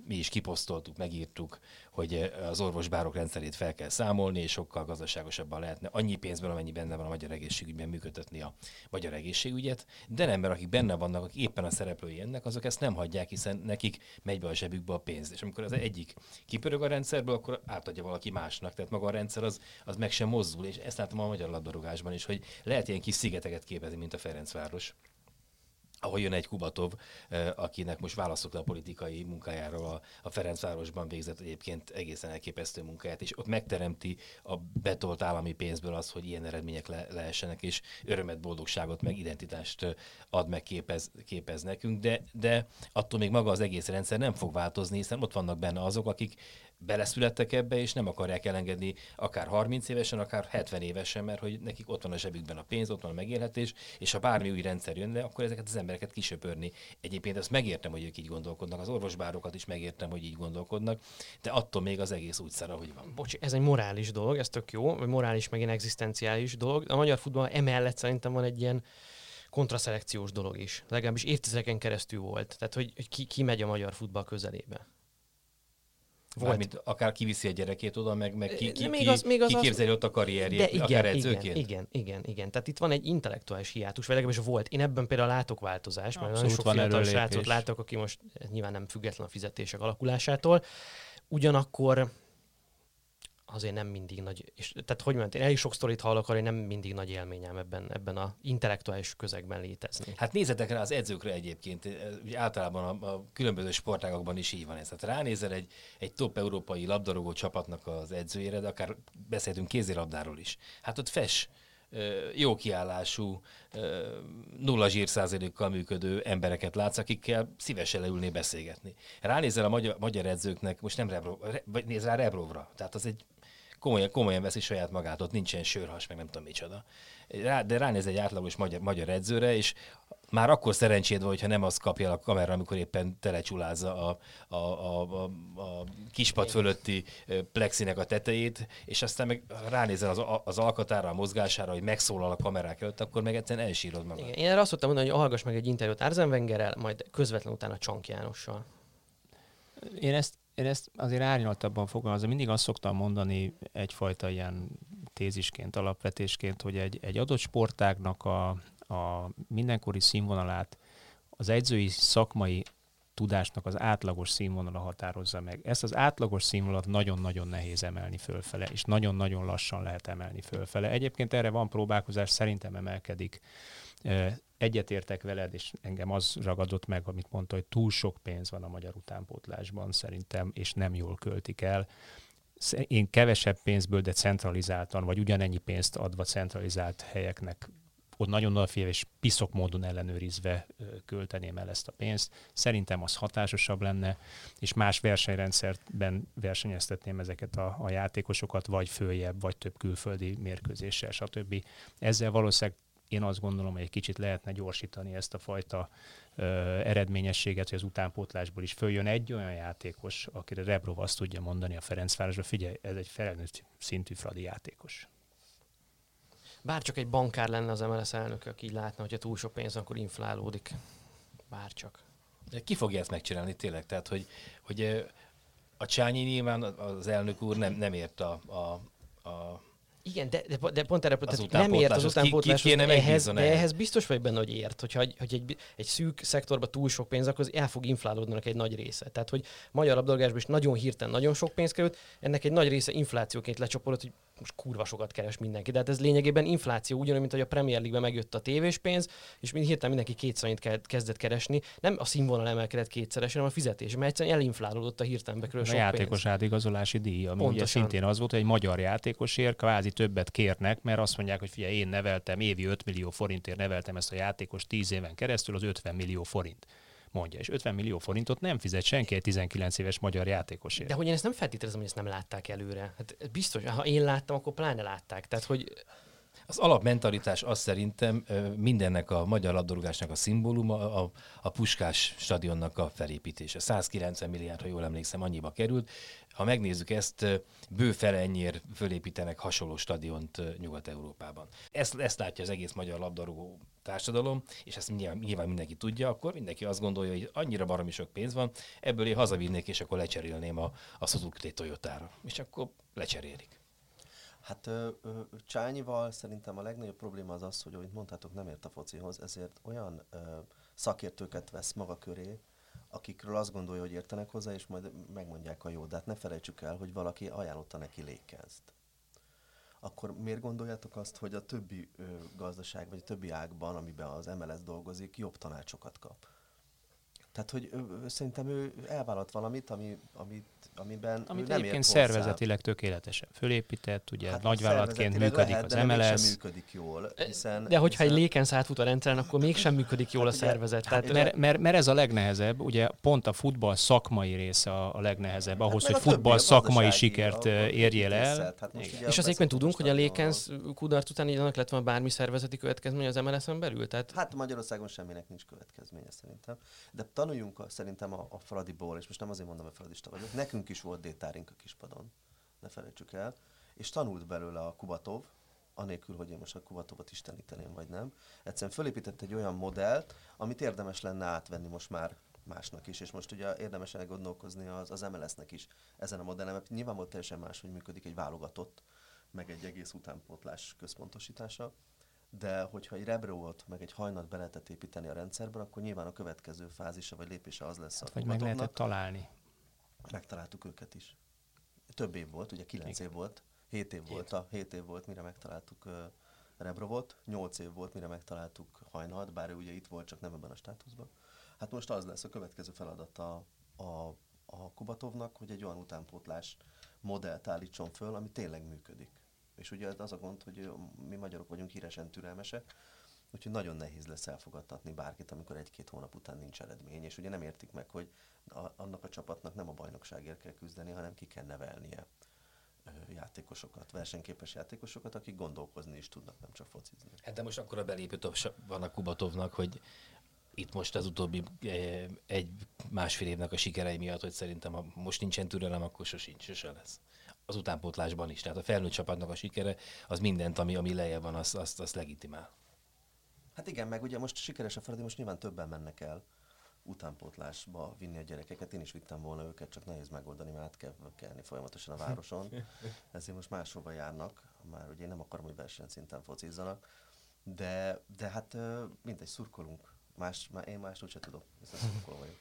mi is kiposztoltuk, megírtuk, hogy az orvosbárok rendszerét fel kell számolni, és sokkal gazdaságosabban lehetne annyi pénzből, amennyi benne van a magyar egészségügyben működtetni a magyar egészségügyet, de nem, mert akik benne vannak, akik éppen a szereplői ennek, azok ezt nem hagyják, hiszen nekik megy be a zsebükbe a pénz. És amikor az egyik kipörög a rendszerből, akkor átadja valaki másnak. Tehát maga a rendszer az, az meg sem mozdul, és ezt látom a magyar labdarúgásban is, hogy lehet ilyen kis szigeteket képezni, mint a Ferencváros ahol jön egy Kubatov, akinek most választok a politikai munkájáról a, a Ferencvárosban végzett egyébként egészen elképesztő munkáját, és ott megteremti a betolt állami pénzből az, hogy ilyen eredmények le, lehessenek, és örömet, boldogságot, meg identitást ad, meg képez, képez nekünk, de, de attól még maga az egész rendszer nem fog változni, hiszen ott vannak benne azok, akik beleszülettek ebbe, és nem akarják elengedni akár 30 évesen, akár 70 évesen, mert hogy nekik ott van a zsebükben a pénz, ott van a megélhetés, és ha bármi új rendszer jönne, akkor ezeket az embereket kisöpörni. Egyébként azt megértem, hogy ők így gondolkodnak, az orvosbárokat is megértem, hogy így gondolkodnak, de attól még az egész úgy szar, ahogy van. Bocs, ez egy morális dolog, ez tök jó, vagy morális, meg ilyen egzisztenciális dolog. A magyar futball emellett szerintem van egy ilyen kontraszelekciós dolog is. Legalábbis évtizedeken keresztül volt. Tehát, hogy, hogy ki, ki megy a magyar futball közelébe. Volt. Mármint akár kiviszi a gyerekét oda, meg, meg ki, ki, Még az- még az ki az- ott a karrierjét, De akár igen, edzőként. igen, igen, igen. Tehát itt van egy intellektuális hiátus, vagy legalábbis volt. Én ebben például látok változást, mert nagyon sok fiatal srácot látok, aki most nyilván nem független a fizetések alakulásától. Ugyanakkor azért nem mindig nagy, és tehát hogy mondjam, én elég sok sztorit hallok, hogy nem mindig nagy élményem ebben, ebben a intellektuális közegben létezni. Hát nézzetek rá az edzőkre egyébként, ugye általában a, a különböző sportágokban is így van ez. Tehát ránézel egy, egy top európai labdarúgó csapatnak az edzőjére, de akár beszéltünk kézilabdáról is. Hát ott fes, jó kiállású, nulla zsírszázalékkal működő embereket látsz, akikkel szívesen leülné beszélgetni. Ránézel a magyar, magyar edzőknek, most nem Rebrov, vagy néz rá Rebrovra, tehát az egy komolyan, komolyan veszi saját magát, ott nincsen sörhas, meg nem tudom micsoda. Rá, de ránéz egy átlagos magyar, magyar edzőre, és már akkor szerencséd van, hogyha nem az kapja a kamera, amikor éppen telecsulázza a, a, a, a, a kispad fölötti plexinek a tetejét, és aztán meg ránézel az, az alkatára, a mozgására, hogy megszólal a kamerák előtt, akkor meg egyszerűen elsírod magad. Igen, én erre azt szoktam mondani, hogy hallgass meg egy interjút Arzen Wengerrel, majd közvetlen utána Csank Jánossal. Én ezt, én ezt azért árnyaltabban fogalmazom. Mindig azt szoktam mondani egyfajta ilyen tézisként, alapvetésként, hogy egy, egy adott sportágnak a, a mindenkori színvonalát az edzői szakmai tudásnak az átlagos színvonala határozza meg. Ezt az átlagos színvonalat nagyon-nagyon nehéz emelni fölfele, és nagyon-nagyon lassan lehet emelni fölfele. Egyébként erre van próbálkozás, szerintem emelkedik. Egyetértek veled, és engem az ragadott meg, amit mondta, hogy túl sok pénz van a magyar utánpótlásban szerintem, és nem jól költik el én kevesebb pénzből, de centralizáltan, vagy ugyanennyi pénzt adva centralizált helyeknek ott nagyon odafigyelve és piszok módon ellenőrizve költeném el ezt a pénzt. Szerintem az hatásosabb lenne, és más versenyrendszerben versenyeztetném ezeket a, a játékosokat, vagy följebb, vagy több külföldi mérkőzéssel, stb. Ezzel valószínűleg én azt gondolom, hogy egy kicsit lehetne gyorsítani ezt a fajta ö, eredményességet, hogy az utánpótlásból is följön egy olyan játékos, akire Rebrov azt tudja mondani a Ferencvárosra, figyelj, ez egy felnőtt szintű Fradi játékos. Bár csak egy bankár lenne az MLS elnök, aki így látna, hogyha túl sok pénz, akkor inflálódik. Bárcsak. De ki fogja ezt megcsinálni tényleg? Tehát, hogy, hogy a Csányi nyilván az elnök úr nem, nem ért a, a, a igen, de, de, de pont erre tehát nem ért az utánpótlás, ki, ki ehhez, de ehhez biztos vagy benne, hogy ért. Hogyha hogy egy, egy szűk szektorban túl sok pénz, akkor az el fog inflálódni egy nagy része. Tehát, hogy magyar labdarúgásban is nagyon hirtelen nagyon sok pénz került, ennek egy nagy része inflációként lecsapolott, hogy most kurva sokat keres mindenki. De hát ez lényegében infláció, ugyanúgy, mint hogy a Premier League-ben megjött a tévés pénz, és mind hirtelen mindenki kétszerint kezdett keresni. Nem a színvonal emelkedett kétszeresen, hanem a fizetés, mert egyszerűen elinflálódott a hirtelen bekerül sok A játékos pénz. átigazolási díj, ami Pontosan. ugye szintén az volt, hogy egy magyar játékosért kvázi többet kérnek, mert azt mondják, hogy figyelj, én neveltem, évi 5 millió forintért neveltem ezt a játékos 10 éven keresztül, az 50 millió forint mondja. És 50 millió forintot nem fizet senki egy 19 éves magyar játékosért. De hogy én ezt nem feltételezem, hogy ezt nem látták előre. Hát biztos, ha én láttam, akkor pláne látták. Tehát, hogy az alapmentalitás az szerintem mindennek a magyar labdarúgásnak a szimbóluma, a, a Puskás stadionnak a felépítése. 190 milliárd, ha jól emlékszem, annyiba került. Ha megnézzük ezt, bő fele ennyiért fölépítenek hasonló stadiont Nyugat-Európában. Ezt, ezt látja az egész magyar labdarúgó társadalom, és ezt nyilván, nyilván mindenki tudja, akkor mindenki azt gondolja, hogy annyira baromi sok pénz van, ebből én hazavinnék, és akkor lecserélném a, a Suzuki Toyotára. És akkor lecserélik. Hát ö, ö, Csányival szerintem a legnagyobb probléma az az, hogy ahogy mondtátok, nem ért a focihoz, ezért olyan ö, szakértőket vesz maga köré, akikről azt gondolja, hogy értenek hozzá, és majd megmondják a jó. De hát ne felejtsük el, hogy valaki ajánlotta neki lékezt. Akkor miért gondoljátok azt, hogy a többi ö, gazdaság, vagy a többi ágban, amiben az MLS dolgozik, jobb tanácsokat kap? Tehát, hogy ő, szerintem ő elvállalt valamit, ami, amit, amiben Amit ő nem egyébként szervezetileg tökéletesen fölépített, ugye hát nagyvállalatként működik lehet, az de MLS. működik jól, hiszen, De hogyha hiszen... egy lékensz átfut a rendszeren, akkor mégsem működik jól a hát szervezet. Hát, Tehát, mert, mert, mert, ez a legnehezebb, ugye pont a futball szakmai része a, a legnehezebb, ahhoz, hát, hogy futball szakmai sikert érjél el. Hát és azért tudunk, hogy a lékensz kudarc után így annak lett van bármi szervezeti következmény az MLS-en belül? Tehát... Hát Magyarországon semminek nincs következménye szerintem. De tanuljunk szerintem a, a Fradiból, és most nem azért mondom, hogy Fradista vagyok, nekünk is volt détárink a kispadon, ne felejtsük el, és tanult belőle a Kubatov, anélkül, hogy én most a Kubatovot isteníteném, vagy nem. Egyszerűen fölépített egy olyan modellt, amit érdemes lenne átvenni most már másnak is, és most ugye érdemes gondolkozni az, az MLS-nek is ezen a modellen, mert nyilván volt teljesen más, hogy működik egy válogatott, meg egy egész utánpótlás központosítása de hogyha egy rebrót, meg egy hajnat be lehetett építeni a rendszerben, akkor nyilván a következő fázisa vagy lépése az lesz hát, a Vagy meg lehetett találni. Megtaláltuk őket is. több év volt, ugye 9 év volt, 7 év volt, a 7 év volt, mire megtaláltuk uh, Rebrovot, 8 év volt, mire megtaláltuk Hajnalt, bár ő ugye itt volt, csak nem ebben a státuszban. Hát most az lesz a következő feladata a, a, a Kubatovnak, hogy egy olyan utánpótlás modellt állítson föl, ami tényleg működik. És ugye az a gond, hogy mi magyarok vagyunk híresen türelmesek, úgyhogy nagyon nehéz lesz elfogadtatni bárkit, amikor egy-két hónap után nincs eredmény. És ugye nem értik meg, hogy a, annak a csapatnak nem a bajnokságért kell küzdeni, hanem ki kell nevelnie játékosokat, versenyképes játékosokat, akik gondolkozni is tudnak, nem csak focizni. Hát de most akkor a belépő van a Kubatovnak, hogy itt most az utóbbi egy másfél évnek a sikerei miatt, hogy szerintem ha most nincsen türelem, akkor sosincs, sose lesz. Az utánpótlásban is. Tehát a felnőtt csapatnak a sikere, az mindent, ami, ami lejjebb van, azt, azt, azt legitimál. Hát igen, meg ugye most sikeres a Fradi, most nyilván többen mennek el utánpótlásba vinni a gyerekeket. Én is vittem volna őket, csak nehéz megoldani, mert át kell kelni folyamatosan a városon. Ezért most máshova járnak, már ugye én nem akarom, hogy versenyszinten focizzanak. De, de hát mindegy, szurkolunk. Más, már én más úgyse tudok, hiszen szurkoló vagyok.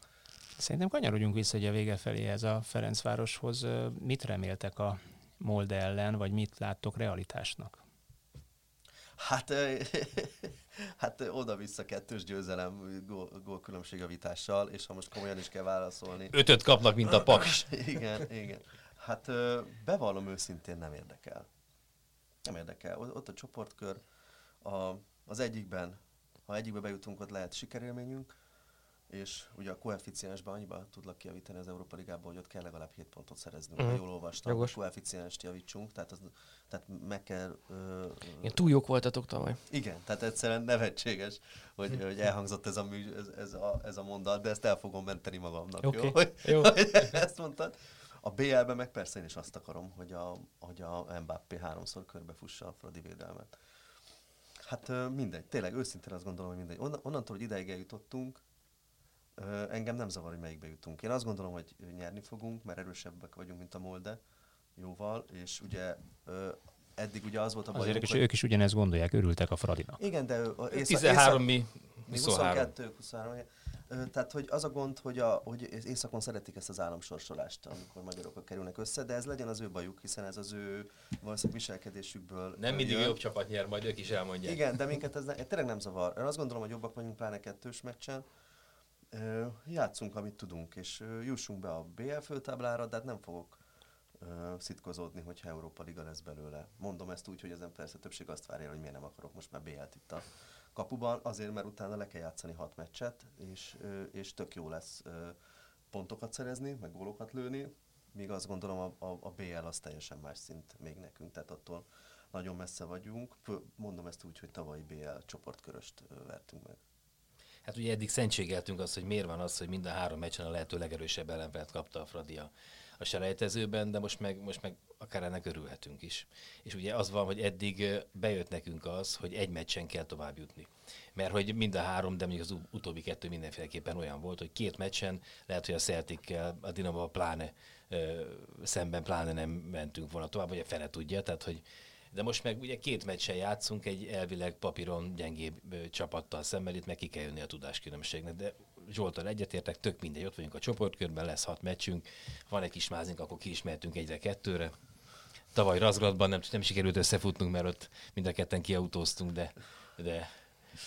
Szerintem kanyarodjunk vissza egy a vége felé ez a Ferencvároshoz. Mit reméltek a Molde ellen, vagy mit láttok realitásnak? Hát, hát oda-vissza kettős győzelem gól, gólkülönbségavítással, és ha most komolyan is kell válaszolni. Ötöt kapnak, mint a paks. igen, igen. Hát bevallom őszintén nem érdekel. Nem érdekel. Ott a csoportkör, a, az egyikben, ha egyikbe bejutunk, ott lehet sikerélményünk, és ugye a koeficiensben annyiba tudlak kijavítani az Európa Ligában, hogy ott kell legalább 7 pontot szerezni, uh-huh. jól olvastam, Jogos. hogy koeficienst javítsunk, tehát, az, tehát meg kell... Uh, Igen, túl jók voltatok tavaly. Igen, tehát egyszerűen nevetséges, hogy, hm. hogy elhangzott ez a, mű, ez, ez, a, ez a mondat, de ezt el fogom menteni magamnak, okay. jó? Hogy, jó. hogy ezt mondtad. A BL-ben meg persze én is azt akarom, hogy a, hogy a Mbappé háromszor körbefussa a Fradi védelmet. Hát mindegy, tényleg őszintén azt gondolom, hogy mindegy. onnantól, hogy ideig eljutottunk, engem nem zavar, hogy melyikbe jutunk. Én azt gondolom, hogy nyerni fogunk, mert erősebbek vagyunk, mint a Molde, jóval, és ugye eddig ugye az volt a baj. hogy... ők is ugyanezt gondolják, örültek a Fradinak. Igen, de észak, 13 mi, 23. 22, 23. Tehát, hogy az a gond, hogy, a, hogy északon szeretik ezt az államsorsolást, amikor magyarok kerülnek össze, de ez legyen az ő bajuk, hiszen ez az ő valószínűleg viselkedésükből. Nem mindig jobb csapat nyer, majd ők is elmondják. Igen, de minket ez ne, tényleg nem zavar. Én azt gondolom, hogy jobbak vagyunk pláne kettős meccsen, játszunk, amit tudunk, és jussunk be a BL főtáblára, de hát nem fogok szitkozódni, hogyha Európa Liga lesz belőle. Mondom ezt úgy, hogy ezen persze többség azt várja, hogy miért nem akarok most már BL-t itt a kapuban, azért, mert utána le kell játszani hat meccset, és, és tök jó lesz pontokat szerezni, meg gólokat lőni, míg azt gondolom a, a, a BL az teljesen más szint még nekünk, tehát attól nagyon messze vagyunk. Mondom ezt úgy, hogy tavalyi BL csoportköröst vertünk meg. Hát ugye eddig szentségeltünk azt, hogy miért van az, hogy mind a három meccsen a lehető legerősebb ellenfelet kapta a Fradi a, selejtezőben, de most meg, most meg akár ennek örülhetünk is. És ugye az van, hogy eddig bejött nekünk az, hogy egy meccsen kell tovább jutni. Mert hogy mind a három, de mondjuk az utóbbi kettő mindenféleképpen olyan volt, hogy két meccsen lehet, hogy a celtic a Dinamo pláne szemben pláne nem mentünk volna tovább, vagy a fene tudja, tehát hogy de most meg ugye két meccsen játszunk egy elvileg papíron gyengébb csapattal szemben, itt meg ki kell jönni a tudáskülönbségnek, de Zsoltal egyetértek, tök mindegy, ott vagyunk a csoportkörben, lesz hat meccsünk, van egy kis mázink, akkor ki is mehetünk egyre kettőre. Tavaly Razgradban nem, nem sikerült összefutnunk, mert ott mind a ketten kiautóztunk, de, de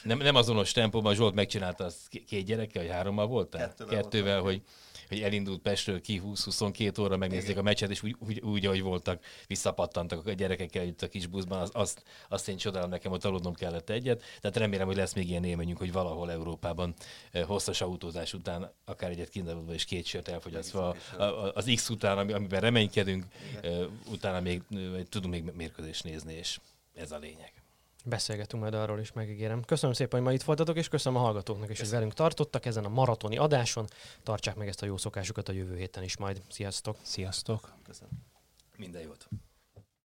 nem, nem azonos tempóban Zsolt megcsinálta azt két gyerekkel, vagy hárommal voltál? Kettővel, Kettővel hogy hogy elindult Pestről ki 20-22 óra, megnézték a meccset, és úgy, úgy, úgy, ahogy voltak, visszapattantak a gyerekekkel itt a kis buszban, az, azt, azt én csodálom nekem, hogy aludnom kellett egyet. Tehát remélem, hogy lesz még ilyen élményünk, hogy valahol Európában eh, hosszas autózás után, akár egyet kindaludva és két sört elfogyasztva, az X után, amiben reménykedünk, Igen. Eh, utána még eh, tudunk még mérkőzést nézni, és ez a lényeg. Beszélgetünk majd arról is, megígérem. Köszönöm szépen, hogy ma itt voltatok, és köszönöm a hallgatóknak is, hogy velünk tartottak ezen a maratoni adáson. Tartsák meg ezt a jó szokásukat a jövő héten is majd. Sziasztok! Sziasztok! Köszönöm. Minden jót!